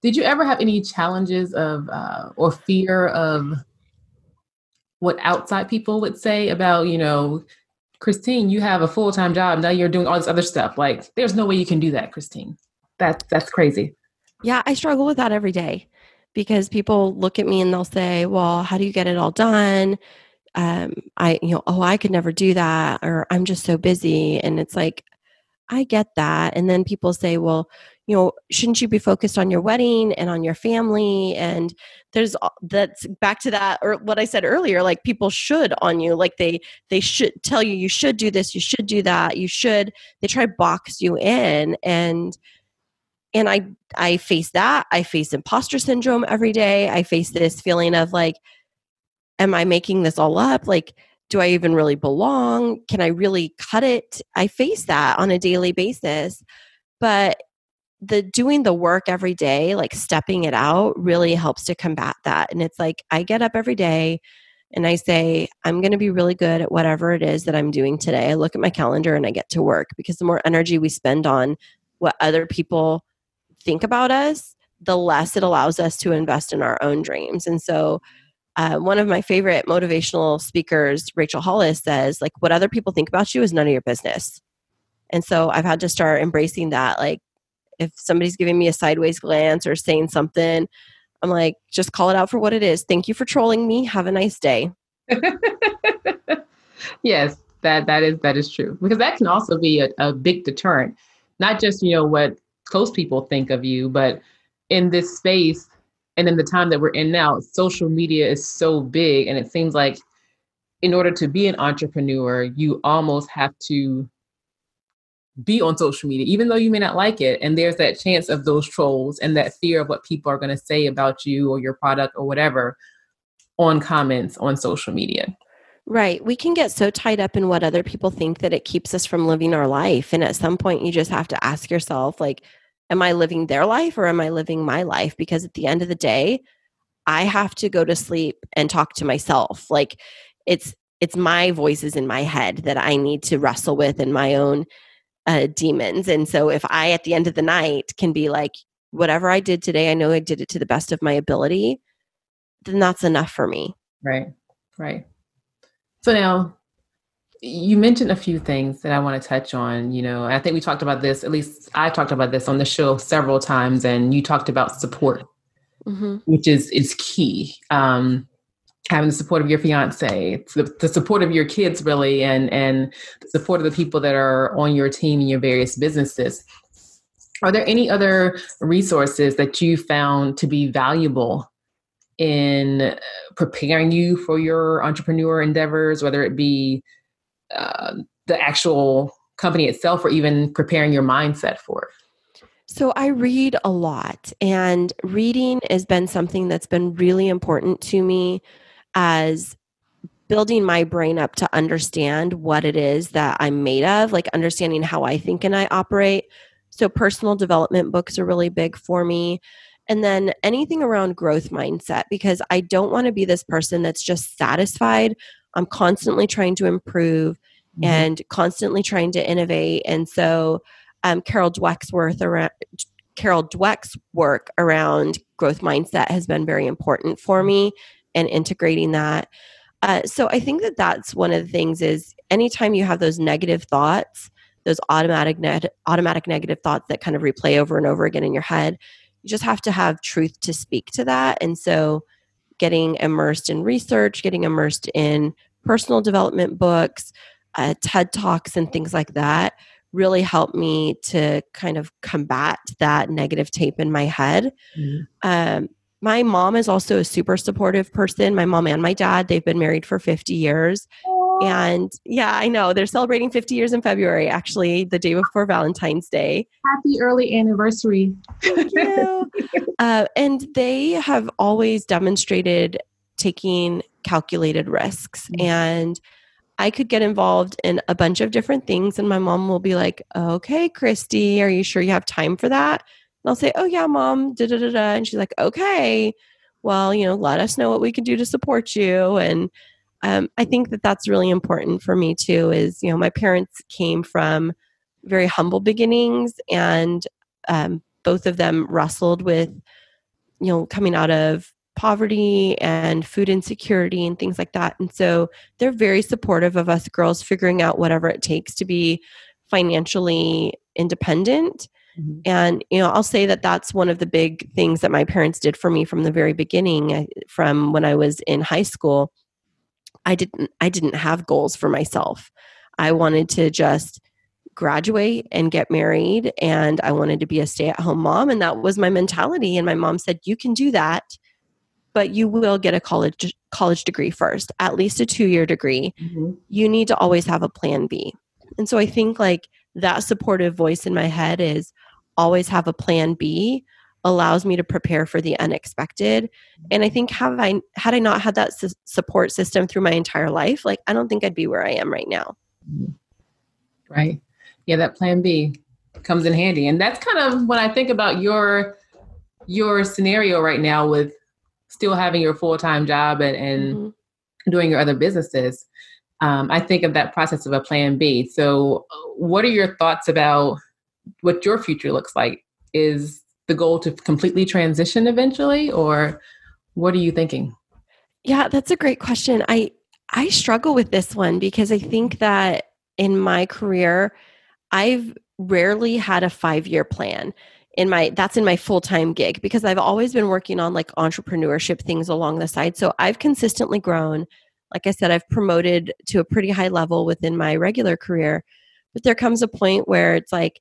Did you ever have any challenges of uh, or fear of what outside people would say about you know Kristine you have a full-time job. Now you're doing all this other stuff. Like there's no way you can do that Kristine. That's that's crazy. Yeah i struggle with that every day because people look at me and they'll say well how do you get it all done? Um, I, you know, oh, I could never do that, or I'm just so busy. And it's like, I get that. And then people say, well, you know, shouldn't you be focused on your wedding and on your family? And there's that's back to that or what I said earlier, like people should on you, like they they should tell you you should do this, you should do that, you should. They try to box you in, and and I I face that. I face imposter syndrome every day. I face this feeling of like am I making this all up? Like, do I even really belong? Can I really cut it? I face that on a daily basis. But the doing the work every day, like stepping it out, really helps to combat that. And it's like I get up every day and I say, I'm going to be really good at whatever it is that I'm doing today. I look at my calendar and I get to work because the more energy we spend on what other people think about us, the less it allows us to invest in our own dreams. And so uh, one of my favorite motivational speakers, Rachel Hollis, says, like, what other people think about you is none of your business. And so I've had to start embracing that. Like, if somebody's giving me a sideways glance or saying something, I'm like, just call it out for what it is. Thank you for trolling me. Have a nice day. yes, that that is that is true because that can also be a, a big deterrent. Not just you know what close people think of you, but in this space, and in the time that we're in now social media is so big and it seems like in order to be an entrepreneur you almost have to be on social media even though you may not like it and there's that chance of those trolls and that fear of what people are going to say about you or your product or whatever on comments on social media Right. We can get so tied up in what other people think that it keeps us from living our life. And at some point, you just have to ask yourself, like, am I living their life or am I living my life? Because at the end of the day, I have to go to sleep and talk to myself. Like it's it's my voices in my head that I need to wrestle with in my own uh, demons. And so if I at the end of the night can be like, whatever I did today, I know I did it to the best of my ability, then that's enough for me. Right. Right. So now you mentioned a few things that I want to touch on. You know, I think we talked about this, at least I talked about this on the show several times, and you talked about support, mm-hmm. which is is key. Um, having the support of your fiance, the, the support of your kids, really, and and the support of the people that are on your team in your various businesses. Are there any other resources that you found to be valuable in preparing you for your entrepreneur endeavors, whether it be uh, the actual company itself or even preparing your mindset for it? So I read a lot, and reading has been something that's been really important to me as building my brain up to understand what it is that I'm made of, like understanding how I think and I operate. So personal development books are really big for me. And then anything around growth mindset, because I don't want to be this person that's just satisfied I'm constantly trying to improve mm-hmm. and constantly trying to innovate. And so, um, Carol Dweck's worth around Carol Dweck's work around growth mindset has been very important for me and integrating that. Uh, so I think that that's one of the things is anytime you have those negative thoughts, those automatic ne- automatic negative thoughts that kind of replay over and over again in your head, you just have to have truth to speak to that. And so getting immersed in research, getting immersed in personal development books, uh, TED Talks, and things like that really helped me to kind of combat that negative tape in my head. Mm-hmm. Um, my mom is also a super supportive person. My mom and my dad, they've been married for 50 years. And yeah, I know they're celebrating 50 years in February, actually, the day before Valentine's Day. Happy early anniversary. Thank you. uh, and they have always demonstrated taking calculated risks. Mhm. And I could get involved in a bunch of different things, and my mom will be like, Okay, Christy, are you sure you have time for that? And I'll say, Oh, yeah, mom, da da da da. And she's like, Okay, well, you know, let us know what we can do to support you. And um, I think that that's really important for me too. Is you know, my parents came from very humble beginnings, and um, both of them wrestled with, you know, coming out of poverty and food insecurity and things like that. And so they're very supportive of us girls figuring out whatever it takes to be financially independent. Mhm. And you know, I'll say that that's one of the big things that my parents did for me from the very beginning. I- From when I was in high school, I didn't I didn't have goals for myself. I wanted to just graduate and get married and I wanted to be a stay-at-home mom and that was my mentality and my mom said you can do that but you will get a college college degree first, at least a 2-year degree Mhm. you need to always have a plan B. And so I think like that supportive voice in my head is always have a plan B allows me to prepare for the unexpected. And I think have I had I not had that s- support system through my entire life, like I don't think I'd be where I am right now. Right. Yeah, that plan B comes in handy. And that's kind of when I think about your your scenario right now with still having your full-time job and, and Mhm. doing your other businesses. Um, I think of that process of a plan B. So, uh, what are your thoughts about what your future looks like? Is the goal to completely transition eventually, or what are you thinking? Yeah, that's a great question. I I struggle with this one because I think that in my career I've rarely had a 5-year plan. In my that's in my full-time gig because I've always been working on like entrepreneurship things along the side. So I've consistently grown. Like I said, I've promoted to a pretty high level within my regular career. But there comes a point where it's like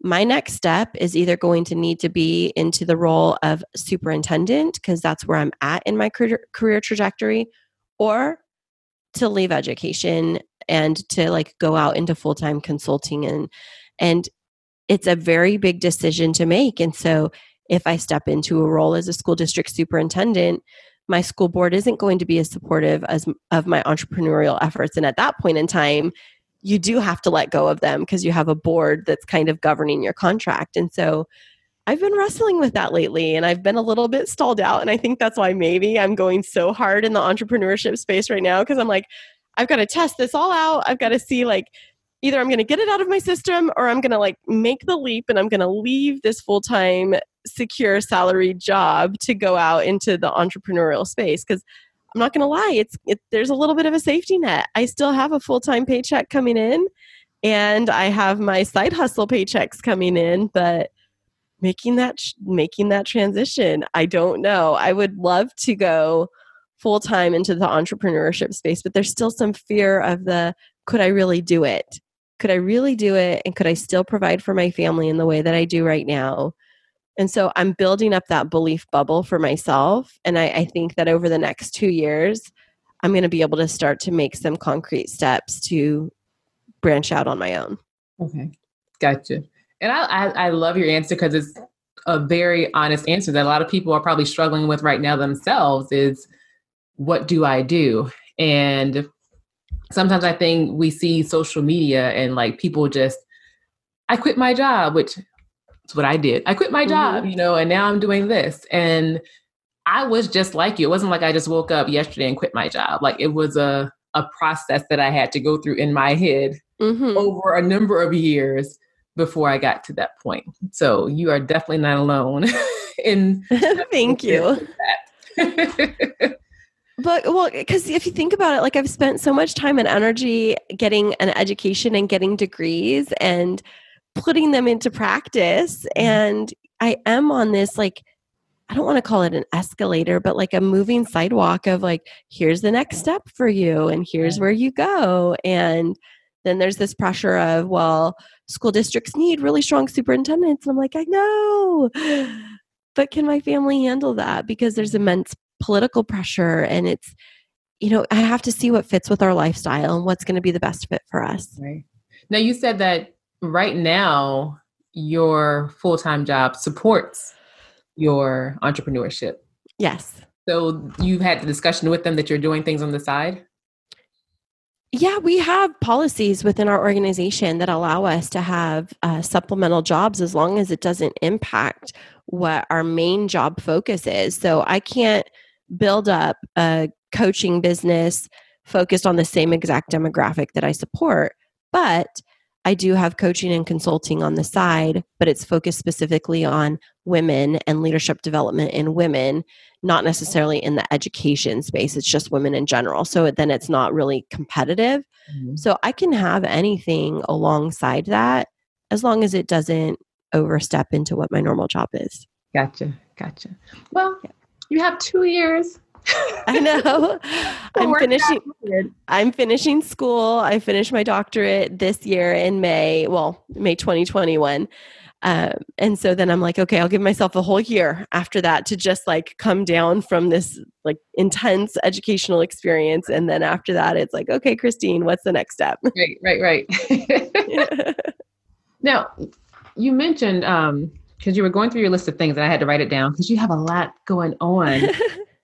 my next step is either going to need to be into the role of superintendent because that's where I'm at in my career, trajectory or to leave education and to like go out into full-time consulting. And and it's a very big decision to make. And so if I step into a role as a school district superintendent my school board isn't going to be as supportive as of my entrepreneurial efforts. And at that point in time you do have to let go of them because you have a board that's kind of governing your contract and so I've been wrestling with that lately and I've been a little bit stalled out. And I think that's why maybe I'm going so hard in the entrepreneurship space right now because I'm like, I've got to test this all out. I've got to see like either I'm going to get it out of my system or I'm going to like make the leap and I'm going to leave this full time, secure salaried job to go out into the entrepreneurial space. Because I'm not going to lie, it's it, there's a little bit of a safety net. I still have a full time paycheck coming in and I have my side hustle paychecks coming in, but making that making that transition i don't know. I would love to go full time into the entrepreneurship space but there's still some fear of the could i really do it? Could i really do it and could i still provide for my family in the way that i do right now and so i'm building up that belief bubble for myself and i, I think that over the next two years i'm going to be able to start to make some concrete steps to branch out on my own Okay, gotcha. And I, I, I love your answer because it's a very honest answer that a lot of people are probably struggling with right now themselves is what do I do? And sometimes I think we see social media and like people just, I quit my job, which is what I did. I quit my job, you know, and now I'm doing this. And I was just like you. It wasn't like I just woke up yesterday and quit my job. Like it was a, a process that I had to go through in my head Mhm. over a number of years before I got to that point. So you are definitely not alone in thank you. But well, because if you think about it, like I've spent so much time and energy getting an education and getting degrees and putting them into practice. Mm-hmm. And I am on this, like, I don't want to call it an escalator, but like a moving sidewalk of like, here's the next step for you, and here's where you go. And then there's this pressure of, well, school districts need really strong superintendents. And I'm like, I know. But can my family handle that? Because there's mm-hmm. immense political pressure and it's you know, I have to see what fits with our lifestyle and what's going to be the best fit for us. Right. Now, you said that right now your full time job supports your entrepreneurship. Yes. So you've had the discussion with them that you're doing things on the side? Yeah, we have policies within our organization that allow us to have uh, supplemental jobs as long as it doesn't impact what our main job focus is. So I can't build up a coaching business focused on the same exact demographic that I support, but I do have coaching and consulting on the side, but it's focused specifically on women and leadership development in women, not necessarily in the education space. It's just women in general. So then it's not really competitive. Mm-hmm. So I can have anything alongside that as long as it doesn't overstep into what my normal job is. Gotcha. Gotcha. Well, yeah. you have two years I know. I'm finishing. I'm finishing school. I finished my doctorate this year in May. Well, May 2021. Um, and so then I'm like, okay, I'll give myself a whole year after that to just like come down from this like intense educational experience. And then after that, it's like, okay, Kristine, what's the next step? Right, right, right. now, you mentioned um because you were going through your list of things, and I had to write it down because you have a lot going on.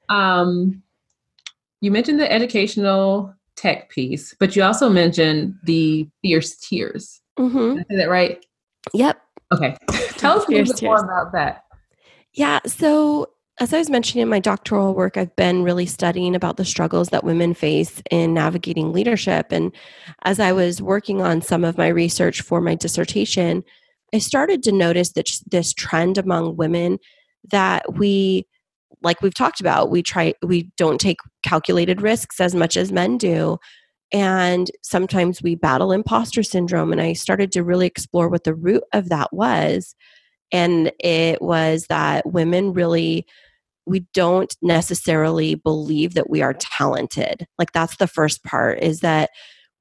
Um, you mentioned the educational tech piece, but you also mentioned the fierce tears. Mm-hmm. Is that right? Yep. Okay. Tell us a little bit more about that. Yeah. So, as I was mentioning in my doctoral work, I've been really studying about the struggles that women face in navigating leadership. And as I was working on some of my research for my dissertation, I started to notice that this trend among women that we like we've talked about we try we don't take calculated risks as much as men do. And sometimes we battle imposter syndrome and i started to really explore what the root of that was. And it was that women really we don't necessarily believe that we are talented. Like that's the first part is that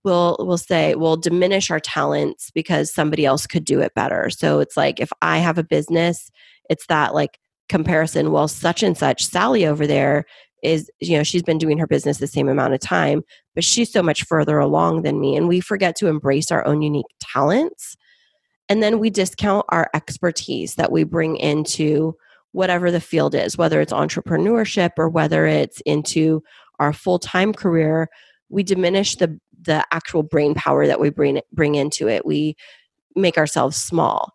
we'll we'll say we'll diminish our talents because somebody else could do it better. So it's like if i have a business it's that like comparison well such and such sally over there is you know she's been doing her business the same amount of time but she's so much further along than me and we forget to embrace our own unique talents and then we discount our expertise that we bring into whatever the field is whether it's entrepreneurship or whether it's into our full-time career we diminish the the actual brain power that we bring bring into it. We make ourselves small.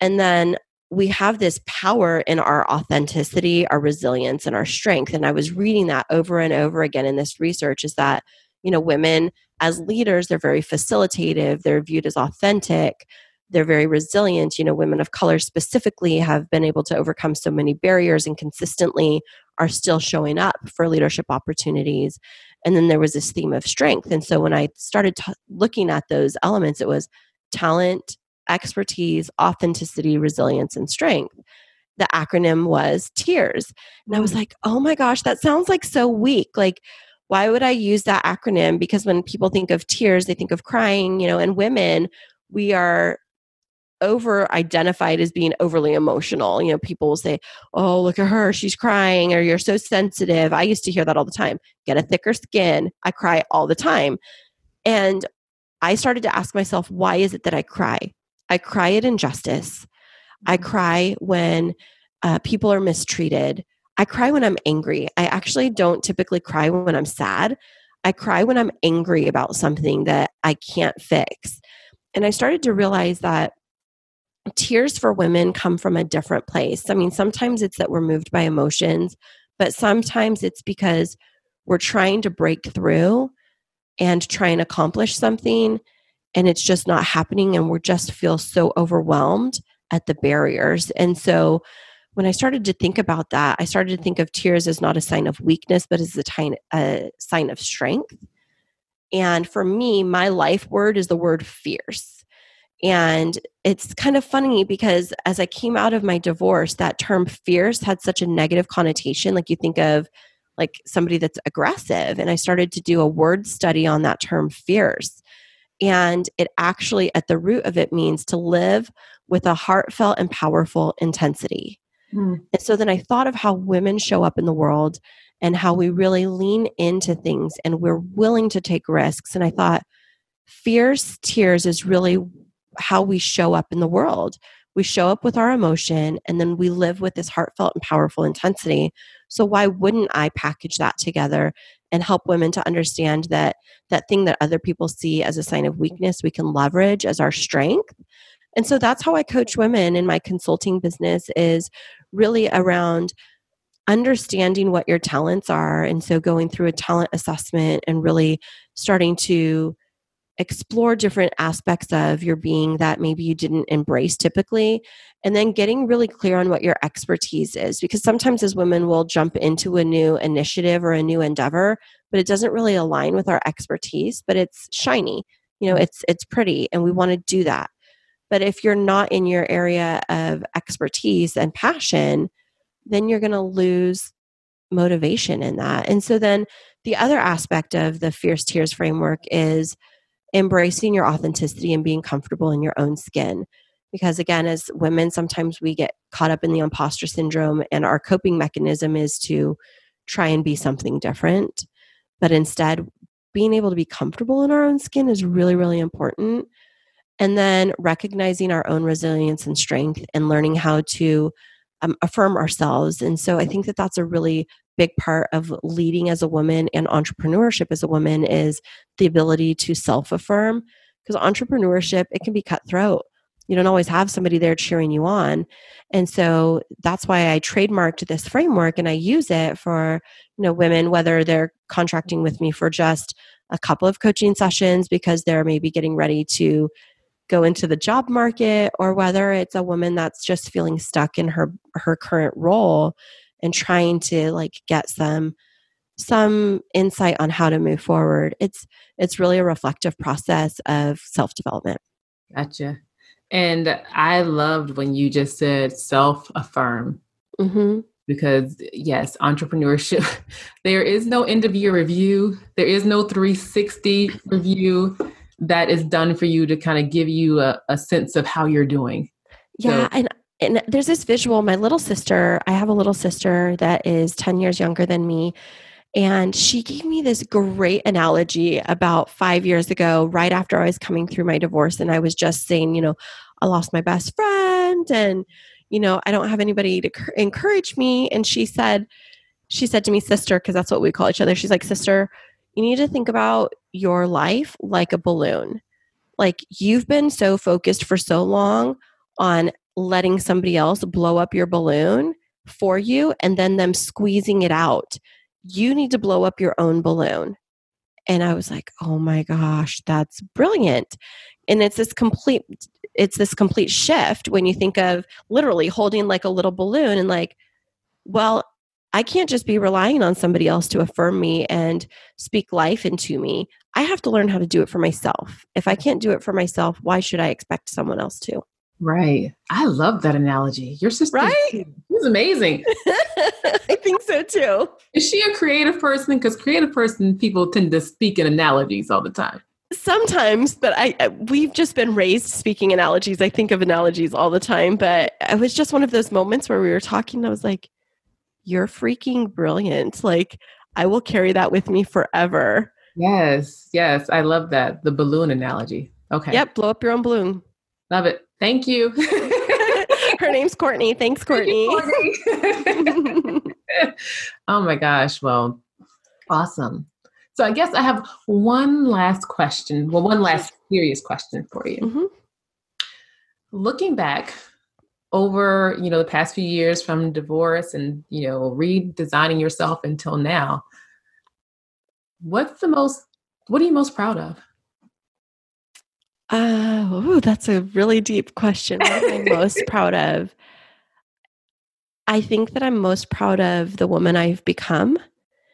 And then we have this power in our authenticity, our resilience, and our strength. And I was reading that over and over again in this research is that, you know, women as leaders, they're very facilitative, they're viewed as authentic, they're very resilient. You know, women of color specifically have been able to overcome so many barriers and consistently are still showing up for leadership opportunities. And then there was this theme of strength. And so when I started t- looking at those elements, it was talent, expertise, authenticity, resilience, and strength. The acronym was TEARS. And I was mm. like, oh my gosh, that sounds like so weak. Like, why would I use that acronym? Because when people think of tears, they think of crying, you know, and women, we are over identified as being overly emotional. You know, people will say, Oh, look at her, she's crying, or you're so sensitive. I used to hear that all the time. Get a thicker skin. I cry all the time. And I started to ask myself, why is it that I cry? I cry at injustice. I mm-hmm. cry when uh, people are mistreated. I cry when I'm angry. I actually don't typically cry when I'm sad. I cry when I'm angry about something that I can't fix. And I started to realize that tears for women come from a different place. I mean, sometimes it's that we're moved by emotions, but sometimes it's because we're trying to break through and try and accomplish something and it's just not happening and we just feel so overwhelmed at the barriers. And so when i started to think about that i started to think of tears as not a sign of weakness but as a, tiny, a sign of strength. And for me my life word is the word fierce. And it's kind of funny because as i came out of my divorce that term fierce had such a negative connotation. Like you think of like somebody that's aggressive and i started to do a word study on that term fierce and it actually, at the root of it, means to live with a heartfelt and powerful intensity. Mm. And so then I thought of how women show up in the world and how we really lean into things and we're willing to take risks. And I thought, fierce tears is really how we show up in the world. We show up with our emotion and then we live with this heartfelt and powerful intensity. So why wouldn't I package that together and help women to understand that that thing that other people see as a sign of weakness we can leverage as our strength? And so that's how I coach women in my consulting business is really around understanding what your talents are and so going through a talent assessment and really starting to explore different aspects of your being that maybe you didn't embrace typically and then getting really clear on what your expertise is because sometimes as women we'll jump into a new initiative or a new endeavor but it doesn't really align with our expertise but it's shiny you know it's it's pretty and we want to do that. But if you're not in your area of expertise and passion then you're going to lose motivation in that. And so then the other aspect of the fierce tears framework is embracing your authenticity and being comfortable in your own skin. Because again, as women, sometimes we get caught up in the imposter syndrome, and our coping mechanism is to try and be something different. But instead, being able to be comfortable in our own skin is really, really important. And then recognizing our own resilience and strength and learning how to um, affirm ourselves. And so I think that that's a really big part of leading as a woman and entrepreneurship as a woman is the ability to self affirm because entrepreneurship it can be cutthroat. You don't always have somebody there cheering you on. And so that's why i trademarked this framework and i use it for you know women whether they're contracting with me for just a couple of coaching sessions because they're maybe getting ready to go into the job market or whether it's a woman that's just feeling stuck in her her current role and trying to like get some some insight on how to move forward it's it's really a reflective process of self-development. Gotcha. And i loved when you just said self-affirm. Mm-hmm. because yes entrepreneurship there is no end of year review. There is no 360 review that is done for you to kind of give you a, a sense of how you're doing. Yeah so, and and there's this visual my little sister i have a little sister that is 10 years younger than me and she gave me this great analogy about five years ago right after i was coming through my divorce and i was just saying you know i lost my best friend and you know i don't have anybody to encourage me. And she said she said to me sister because that's what we call each other. She's like sister you need to think about your life like a balloon. Like you've been so focused for so long on letting somebody else blow up your balloon for you and then them squeezing it out. You need to blow up your own balloon. And I was like, "Oh my gosh, that's brilliant." And it's this complete it's this complete shift when you think of literally holding like a little balloon and like, well, I can't just be relying on somebody else to affirm me and speak life into me. I have to learn how to do it for myself. If I can't do it for myself, why should I expect someone else to? Right. I love that analogy. Your sister right? is amazing. I think so too. Is she a creative person? Because creative person people tend to speak in analogies all the time. Sometimes, but I we've just been raised speaking analogies. I think of analogies all the time, but it was just one of those moments where we were talking. I was like, "You're freaking brilliant! Like, I will carry that with me forever." Yes, yes, I love that the balloon analogy. Okay. Yep, blow up your own balloon. Love it. Thank you. Her name's Courtney. Thanks, Courtney. Courtney. oh my gosh. Well, awesome. So I guess I have one last question. Well, one last serious question for you. Mm-hmm. Looking back over, you know, the past few years from divorce and, you know, redesigning yourself until now, what's the most what are you most proud of? Oh, that's a really deep question. What am I most proud of? I think that I'm most proud of the woman I've become.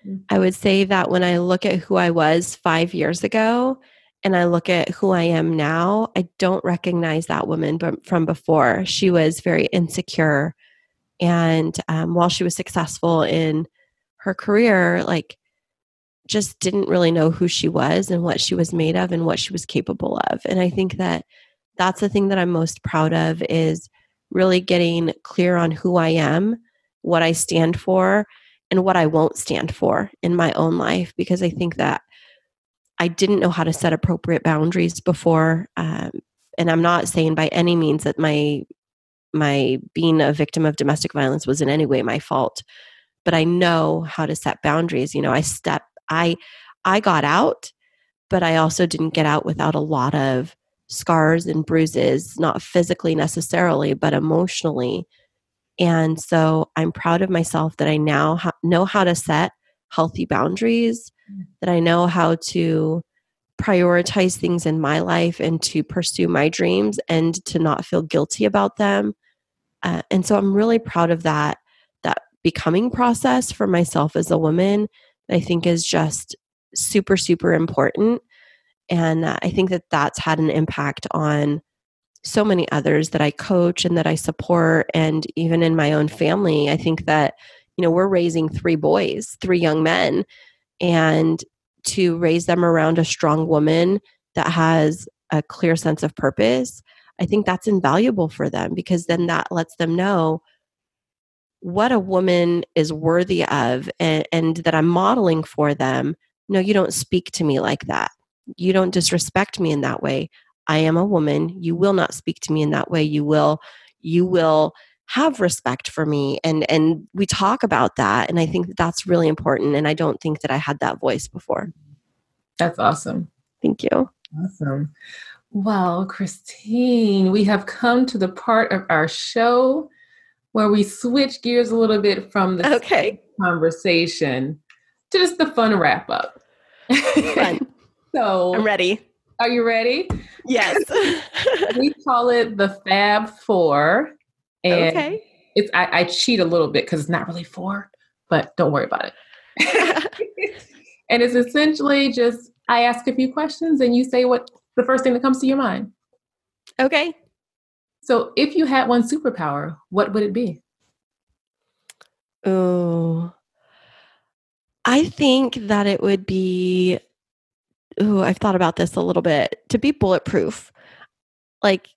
Mm. I would say that when I look at who I was five years ago and I look at who I am now, I don't recognize that woman from before. She was very insecure. And um, while she was successful in her career, like just didn't really know who she was and what she was made of and what she was capable of. And I think that that's the thing that I'm most proud of is really getting clear on who I am, what I stand for, and what I won't stand for in my own life because I think that I didn't know how to set appropriate boundaries before. Um, and I'm not saying by any means that my my being a victim of domestic violence was in any way my fault, but I know how to set boundaries. You know, I step I I got out, but I also didn't get out without a lot of scars and bruises, not physically necessarily, but emotionally. And so I'm proud of myself that I now ha- know how to set healthy boundaries, mm. that I know how to prioritize things in my life and to pursue my dreams and to not feel guilty about them. Uh, and so I'm really proud of that that becoming process for myself as a woman. I think is just super super important and I think that that's had an impact on so many others that I coach and that I support. And even in my own family, I think that, you know, we're raising three boys, three young men, and to raise them around a strong woman that has a clear sense of purpose, I think that's invaluable for them because then that lets them know what a woman is worthy of and, and that I'm modeling for them. No, you don't speak to me like that. You don't disrespect me in that way. I am a woman. You will not speak to me in that way. You will you will have respect for me. And and we talk about that and i think that that's really important and i don't think that i had that voice before. That's awesome. Thank you. Awesome. Well Kristine we have come to the part of our show where we switch gears a little bit from the okay conversation to just the fun wrap up fun so I'm ready. Are you ready? Yes. we call it the Fab Four. And okay. It's I, I cheat a little bit because it's not really four, but don't worry about it. and it's essentially just I ask a few questions and you say what the first thing that comes to your mind. Okay. So if you had one superpower, what would it be? Oh, I think that it would be Oh, I've thought about this a little bit to be bulletproof. Like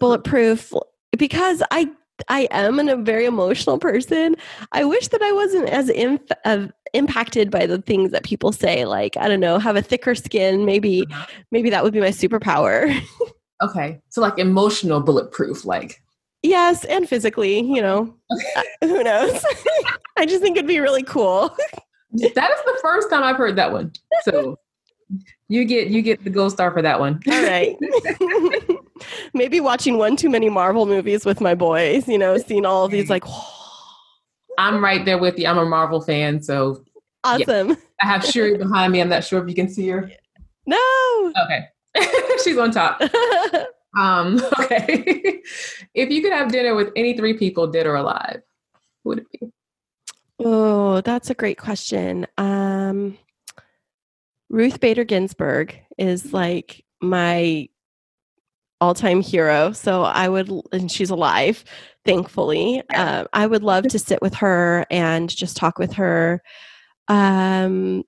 bulletproof because I I am an, a very emotional person. I wish that I wasn't as inf- uh, impacted by the things that people say. Like I don't know, have a thicker skin. Maybe uh-huh. maybe that would be my superpower. okay, so like emotional bulletproof, like yes, and physically. You know, uh, who knows? I just think it'd be really cool. that is the first time I've heard that one. So you get you get the gold star for that one. All right. Maybe watching one too many Marvel movies with my boys, you know, seeing all of these like I'm right there with you. I'm a Marvel fan, so awesome. Yeah. I have Shuri behind me. I'm not sure if you can see her. No. Okay. She's on top. um, okay. if you could have dinner with any three people, dead or alive, who would it be? Oh, that's a great question. Um Ruth Bader Ginsburg is like my all time hero. So I would, and she's alive, thankfully. Uh, I would love to sit with her and just talk with her. Um,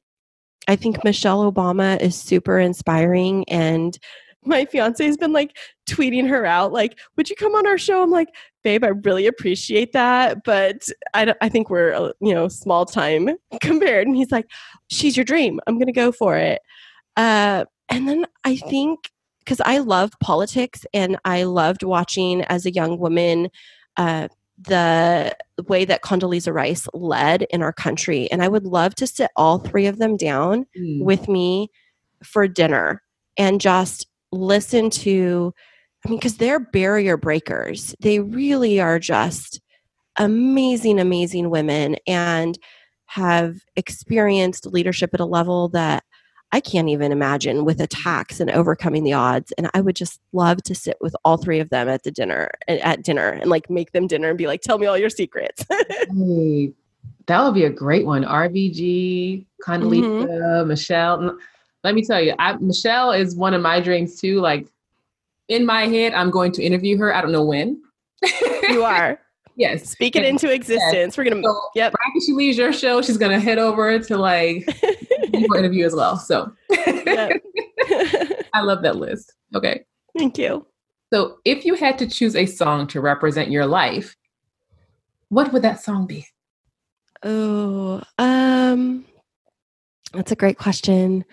I think Michelle Obama is super inspiring and my fiance has been like tweeting her out like would you come on our show? I'm like babe i really appreciate that but i, I think we're uh, you know small time compared. And he's like she's your dream. I'm gonna go for it. Uh, and then i think because i love politics and i loved watching as a young woman uh, the way that Condoleezza Rice led in our country. And I would love to sit all three of them down mm. with me for dinner and just listen to I mean, because they're barrier breakers. They really are just amazing, amazing women and have experienced leadership at a level that I can't even imagine with attacks and overcoming the odds. And I would just love to sit with all three of them at the dinner at dinner and like make them dinner and be like, tell me all your secrets. hey, that would be a great one. RBG, Condoleezza, mm-hmm. Michelle let me tell you, I, Michelle is one of my dreams too. Like in my head, I'm going to interview her. I don't know when. you are. Yes. Speak it into existence. Yes. We're gonna so, yep. Right after she leaves your show, she's gonna head over to like interview as well. So I love that list. Okay. Thank you. So if you had to choose a song to represent your life, what would that song be? Oh, um, that's a great question.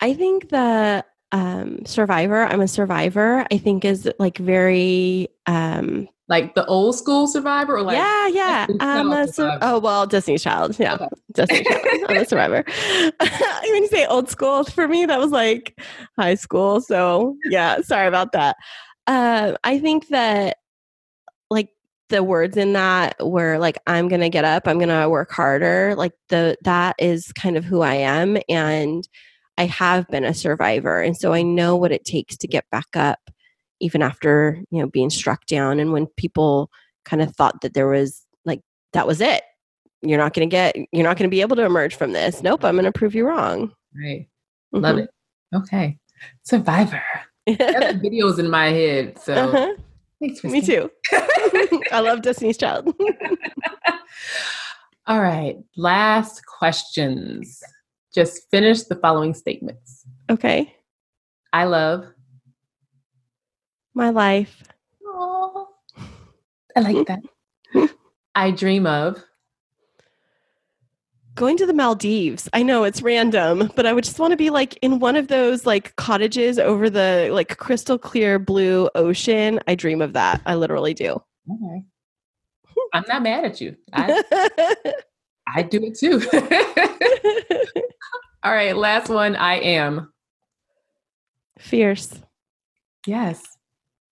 I think that um, survivor, I'm a survivor, I think is like very, um, like the old school survivor or like yeah, yeah. I'm a sur- oh well, disney Child. Yeah, okay. Destiny's Child. I'm a survivor. when you say old school, for me that was like high school. So yeah, sorry about that. Uh, I think that like the words in that were like i'm gonna get up i'm gonna work harder like the that is kind of who i am and i have been a survivor and so i know what it takes to get back up even after you know being struck down and when people kind of thought that there was like that was it you're not gonna get you're not gonna be able to emerge from this nope i'm gonna prove you wrong right mm-hmm. love it okay survivor videos in my head so uh-huh. Thanks, Me too. I love Destiny's Child. All right. Last questions. Just finish the following statements. Okay. I love my life. Aww. I like that. I dream of going to the Maldives. I know it's random, but I would just want to be like in one of those like cottages over the like crystal clear blue ocean. I dream of that. I literally do. Okay. I'm not mad at you. I, I do it too. All right, last one. I am fierce. Yes.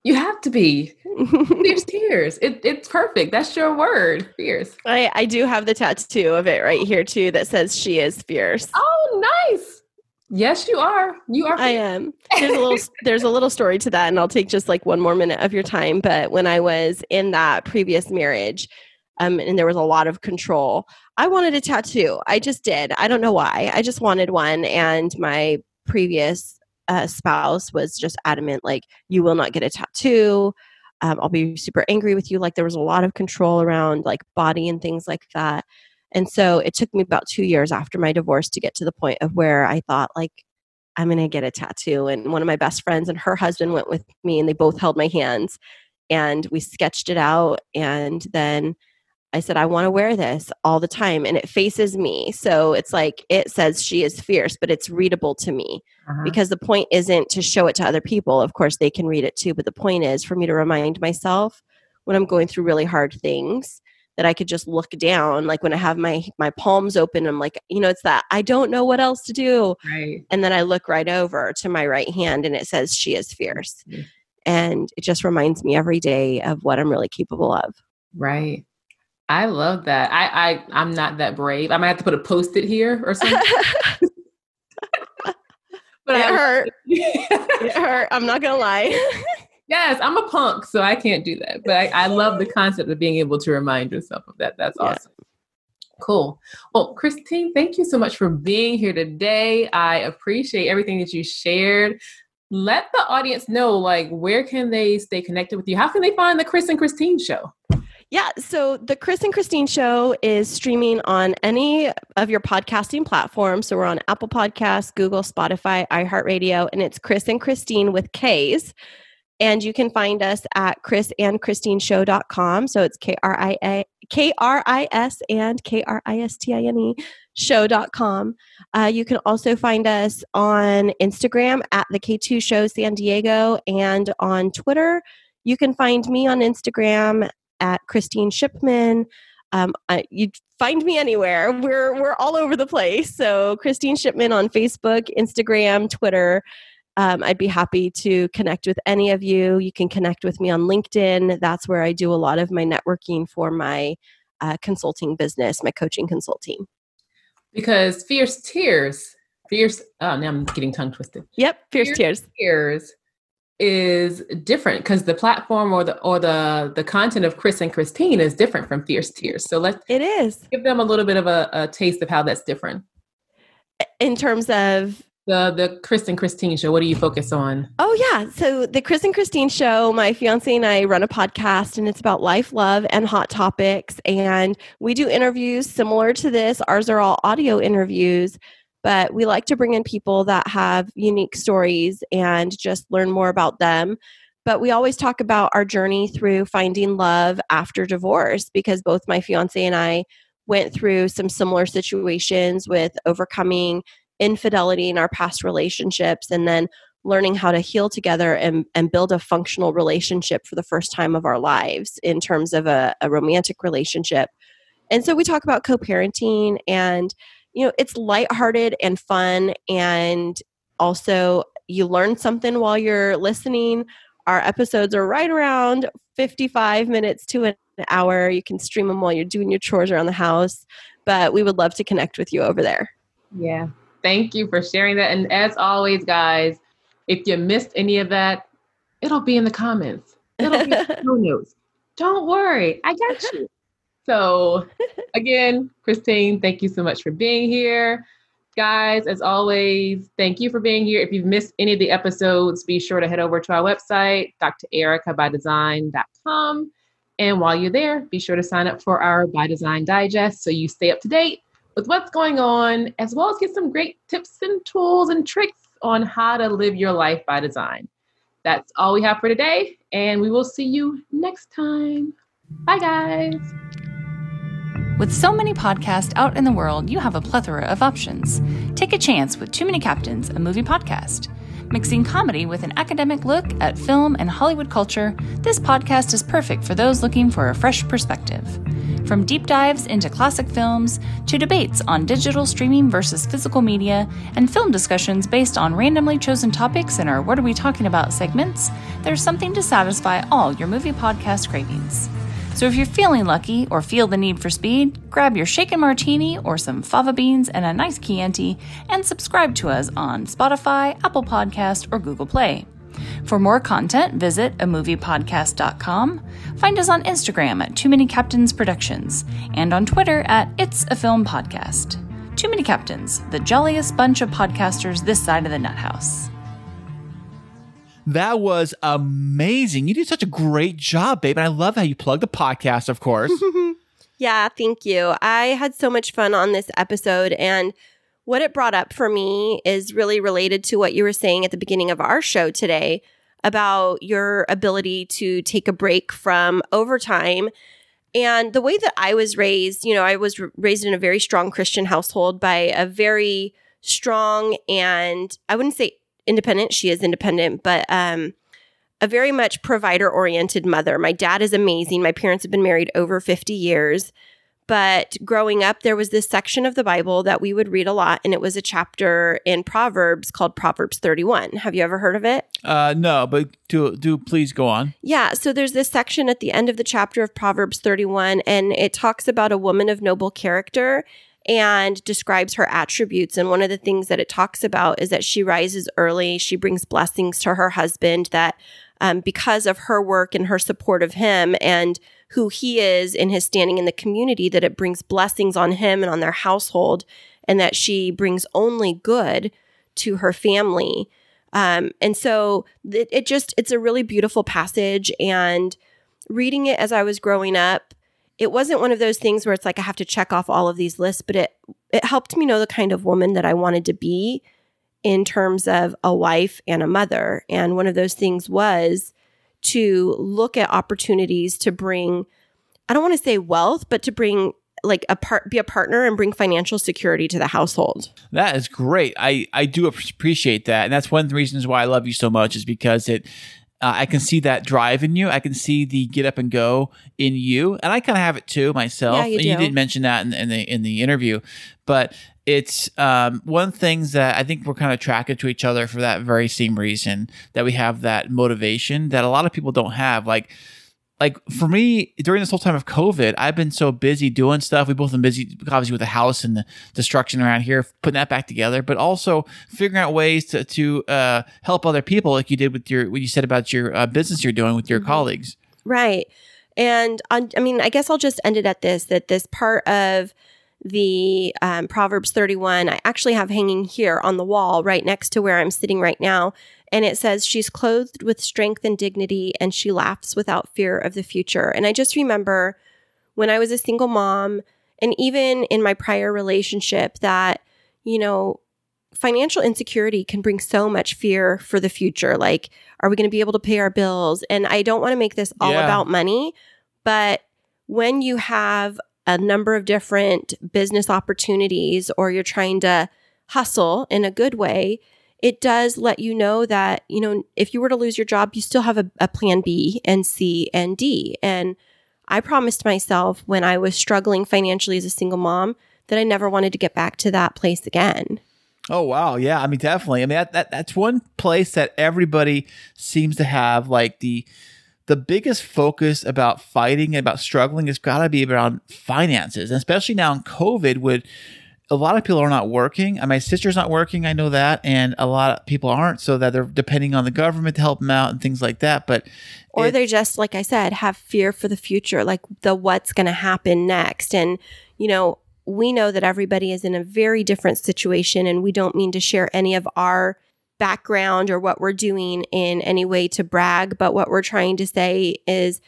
You have to be. Fierce tears. It, it's perfect. That's your word. Fierce. I, I do have the tattoo of it right here too that says she is fierce. Oh, nice. Yes, you are. You are. Fierce. I am. There's a little there's a little story to that, and I'll take just like one more minute of your time. But when I was in that previous marriage, um, and there was a lot of control, I wanted a tattoo. I just did. I don't know why. I just wanted one, and my previous uh, spouse was just adamant, like, you will not get a tattoo. Um, I'll be super angry with you. Like, there was a lot of control around like body and things like that. And so it took me about two years after my divorce to get to the point of where I thought, like, I'm going to get a tattoo. And one of my best friends and her husband went with me, and they both held my hands and we sketched it out. And then I said, I want to wear this all the time. And it faces me. So it's like it says she is fierce, but it's readable to me uh-huh. because the point isn't to show it to other people. Of course, they can read it too. But the point is for me to remind myself when I'm going through really hard things that I could just look down. Like when I have my, my palms open, I'm like, you know, it's that I don't know what else to do. Right. And then I look right over to my right hand and it says she is fierce. Mm-hmm. And it just reminds me every day of what I'm really capable of. Right. I love that. I, I I'm not that brave. I might have to put a post-it here or something. but it I, hurt. it hurt. I'm not gonna lie. yes, I'm a punk, so I can't do that. But I, I, love the concept of being able to remind yourself of that. That's yeah. awesome. Cool. Well, Kristine, thank you so much for being here today. I appreciate everything that you shared. Let the audience know, like, where can they stay connected with you? How can they find the Kris and Kristine show? Yeah, so the Kris and Kristine show is streaming on any of your podcasting platforms. So we're on Apple Podcasts, Google, Spotify, iHeartRadio, and it's Kris and Kristine with K's. And you can find us at krisandkristineshow.com. So it's K R I A K R I S and K R I S T I N E show.com. Uh, you can also find us on Instagram at the K2 Show San Diego and on Twitter. You can find me on Instagram at Kristine Shipman. Um, I, you find me anywhere. We're we're all over the place. So Kristine Shipman on Facebook, Instagram, Twitter. Um, I'd be happy to connect with any of you. You can connect with me on LinkedIn. That's where I do a lot of my networking for my uh, consulting business, my coaching consulting. Because fierce tears, fierce. Oh, now I'm getting tongue twisted. Yep, fierce, fierce tears. Tears is different because the platform or the or the the content of Kris and Kristine is different from Fierce Tears. So let's it is give them a little bit of a, a taste of how that's different. In terms of the the Kris and Kristine show, what do you focus on? Oh yeah, so the Kris and Kristine show, my fiance and I run a podcast, and it's about life, love, and hot topics. And we do interviews similar to this. Ours are all audio interviews, but we like to bring in people that have unique stories and just learn more about them. But we always talk about our journey through finding love after divorce because both my fiance and I went through some similar situations with overcoming infidelity in our past relationships and then learning how to heal together and, and build a functional relationship for the first time of our lives in terms of a, a romantic relationship. And so we talk about co parenting and, you know, it's lighthearted and fun. And also, you learn something while you're listening. Our episodes are right around 55 minutes to an hour. You can stream them while you're doing your chores around the house. But we would love to connect with you over there. Yeah. Thank you for sharing that. And as always, guys, if you missed any of that, it'll be in the comments. It'll be in the notes. Don't worry, I got you. So, again, Kristine, thank you so much for being here. Guys, as always, thank you for being here. If you've missed any of the episodes, be sure to head over to our website, drerikabydesign.com. And while you're there, be sure to sign up for our By Design Digest so you stay up to date with what's going on, as well as get some great tips and tools and tricks on how to live your life by design. That's all we have for today, and we will see you next time. Bye, guys. With so many podcasts out in the world, you have a plethora of options. Take a chance with Too Many Captains, a movie podcast. Mixing comedy with an academic look at film and Hollywood culture, this podcast is perfect for those looking for a fresh perspective. From deep dives into classic films to debates on digital streaming versus physical media and film discussions based on randomly chosen topics in our What Are We Talking About segments, there's something to satisfy all your movie podcast cravings. So if you're feeling lucky or feel the need for speed, grab your shaken martini or some fava beans and a nice Chianti and subscribe to us on Spotify, Apple Podcast, or Google Play. For more content, visit a moviepodcast.com. Find us on Instagram at Too Many Captains Productions and on Twitter at It's a Film Podcast. Too Many Captains, the jolliest bunch of podcasters this side of the nut house. That was amazing. You did such a great job, babe. And I love how you plug the podcast, of course. yeah, thank you. I had so much fun on this episode and what it brought up for me is really related to what you were saying at the beginning of our show today about your ability to take a break from overtime. And the way that I was raised, you know, I was raised in a very strong Christian household by a very strong and I wouldn't say independent, she is independent, but um a very much provider oriented mother. My dad is amazing. My parents have been married over 50 years. But growing up, there was this section of the Bible that we would read a lot, and it was a chapter in Proverbs called Proverbs 31. Have you ever heard of it? Uh, no, but do do please go on. Yeah, so there's this section at the end of the chapter of Proverbs 31, and it talks about a woman of noble character and describes her attributes. And one of the things that it talks about is that she rises early, she brings blessings to her husband, that um, because of her work and her support of him and who he is in his standing in the community, that it brings blessings on him and on their household, and that she brings only good to her family. Um, and so it, it just, it's a really beautiful passage. And reading it as I was growing up, it wasn't one of those things where it's like I have to check off all of these lists, but it it helped me know the kind of woman that I wanted to be in terms of a wife and a mother. And one of those things was to look at opportunities to bring, I don't want to say wealth, but to bring like a part be a partner and bring financial security to the household. That is great. I I do appreciate that, and that's one of the reasons why I love you so much is because it. Uh, I can see that drive in you. I can see the get up and go in you, and I kind of have it too myself. Yeah, you, and do. you didn't mention that in, in the in the interview, but it's um, one things that I think we're kind of attracted to each other for that very same reason that we have that motivation that a lot of people don't have. Like, like for me during this whole time of COVID, I've been so busy doing stuff. We both been busy, obviously, with the house and the destruction around here, putting that back together, but also figuring out ways to to uh, help other people, like you did with your what you said about your uh, business you're doing with your mm-hmm. colleagues. Right, and on, I mean, I guess I'll just end it at this: that this part of the um, Proverbs 31. I actually have hanging here on the wall right next to where I'm sitting right now. And it says, She's clothed with strength and dignity, and she laughs without fear of the future. And I just remember when I was a single mom, and even in my prior relationship, that, you know, financial insecurity can bring so much fear for the future. Like, are we going to be able to pay our bills? And I don't want to make this all yeah. about money, but when you have a number of different business opportunities or you're trying to hustle in a good way, it does let you know that, you know, if you were to lose your job, you still have a, a plan B and C and D. And I promised myself when I was struggling financially as a single mom that I never wanted to get back to that place again. Oh wow, yeah. I mean, definitely. I mean, that, that that's one place that everybody seems to have like the the biggest focus about fighting about struggling has got to be around finances, and especially now in COVID, with a lot of people are not working. My sister's not working, I know that, and a lot of people aren't, so that they're depending on the government to help them out and things like that. But or it- they just like i said have fear for the future like the what's going to happen next and you know we know that everybody is in a very different situation and we don't mean to share any of our background or what we're doing in any way to brag but what we're trying to say is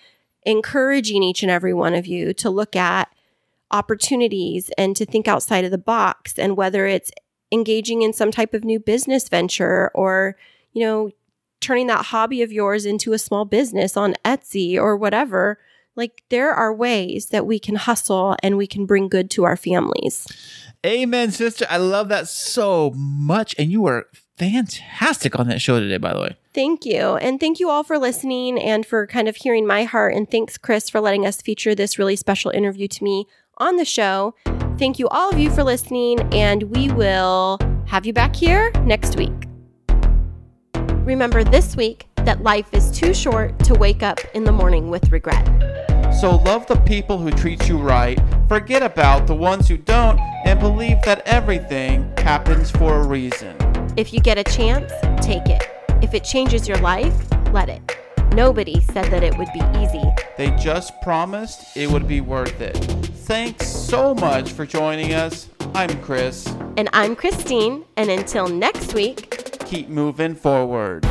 encouraging each and every one of you to look at opportunities and to think outside of the box and whether it's engaging in some type of new business venture or you know turning that hobby of yours into a small business on Etsy or whatever. Like there are ways that we can hustle and we can bring good to our families. Amen, sister. I love that so much, and you were fantastic on that show today, by the way. Thank you. And thank you all for listening and for kind of hearing my heart. And thanks, Kris, for letting us feature this really special interview to me on the show. Thank you, all of you, for listening. And we will have you back here next week. Remember this week that life is too short to wake up in the morning with regret. So love the people who treat you right, forget about the ones who don't, and believe that everything happens for a reason. If you get a chance, take it. If it changes your life, let it. Nobody said that it would be easy. They just promised it would be worth it. Thanks so much for joining us. I'm Kris. And I'm Kristine, and until next week, Keep moving forward.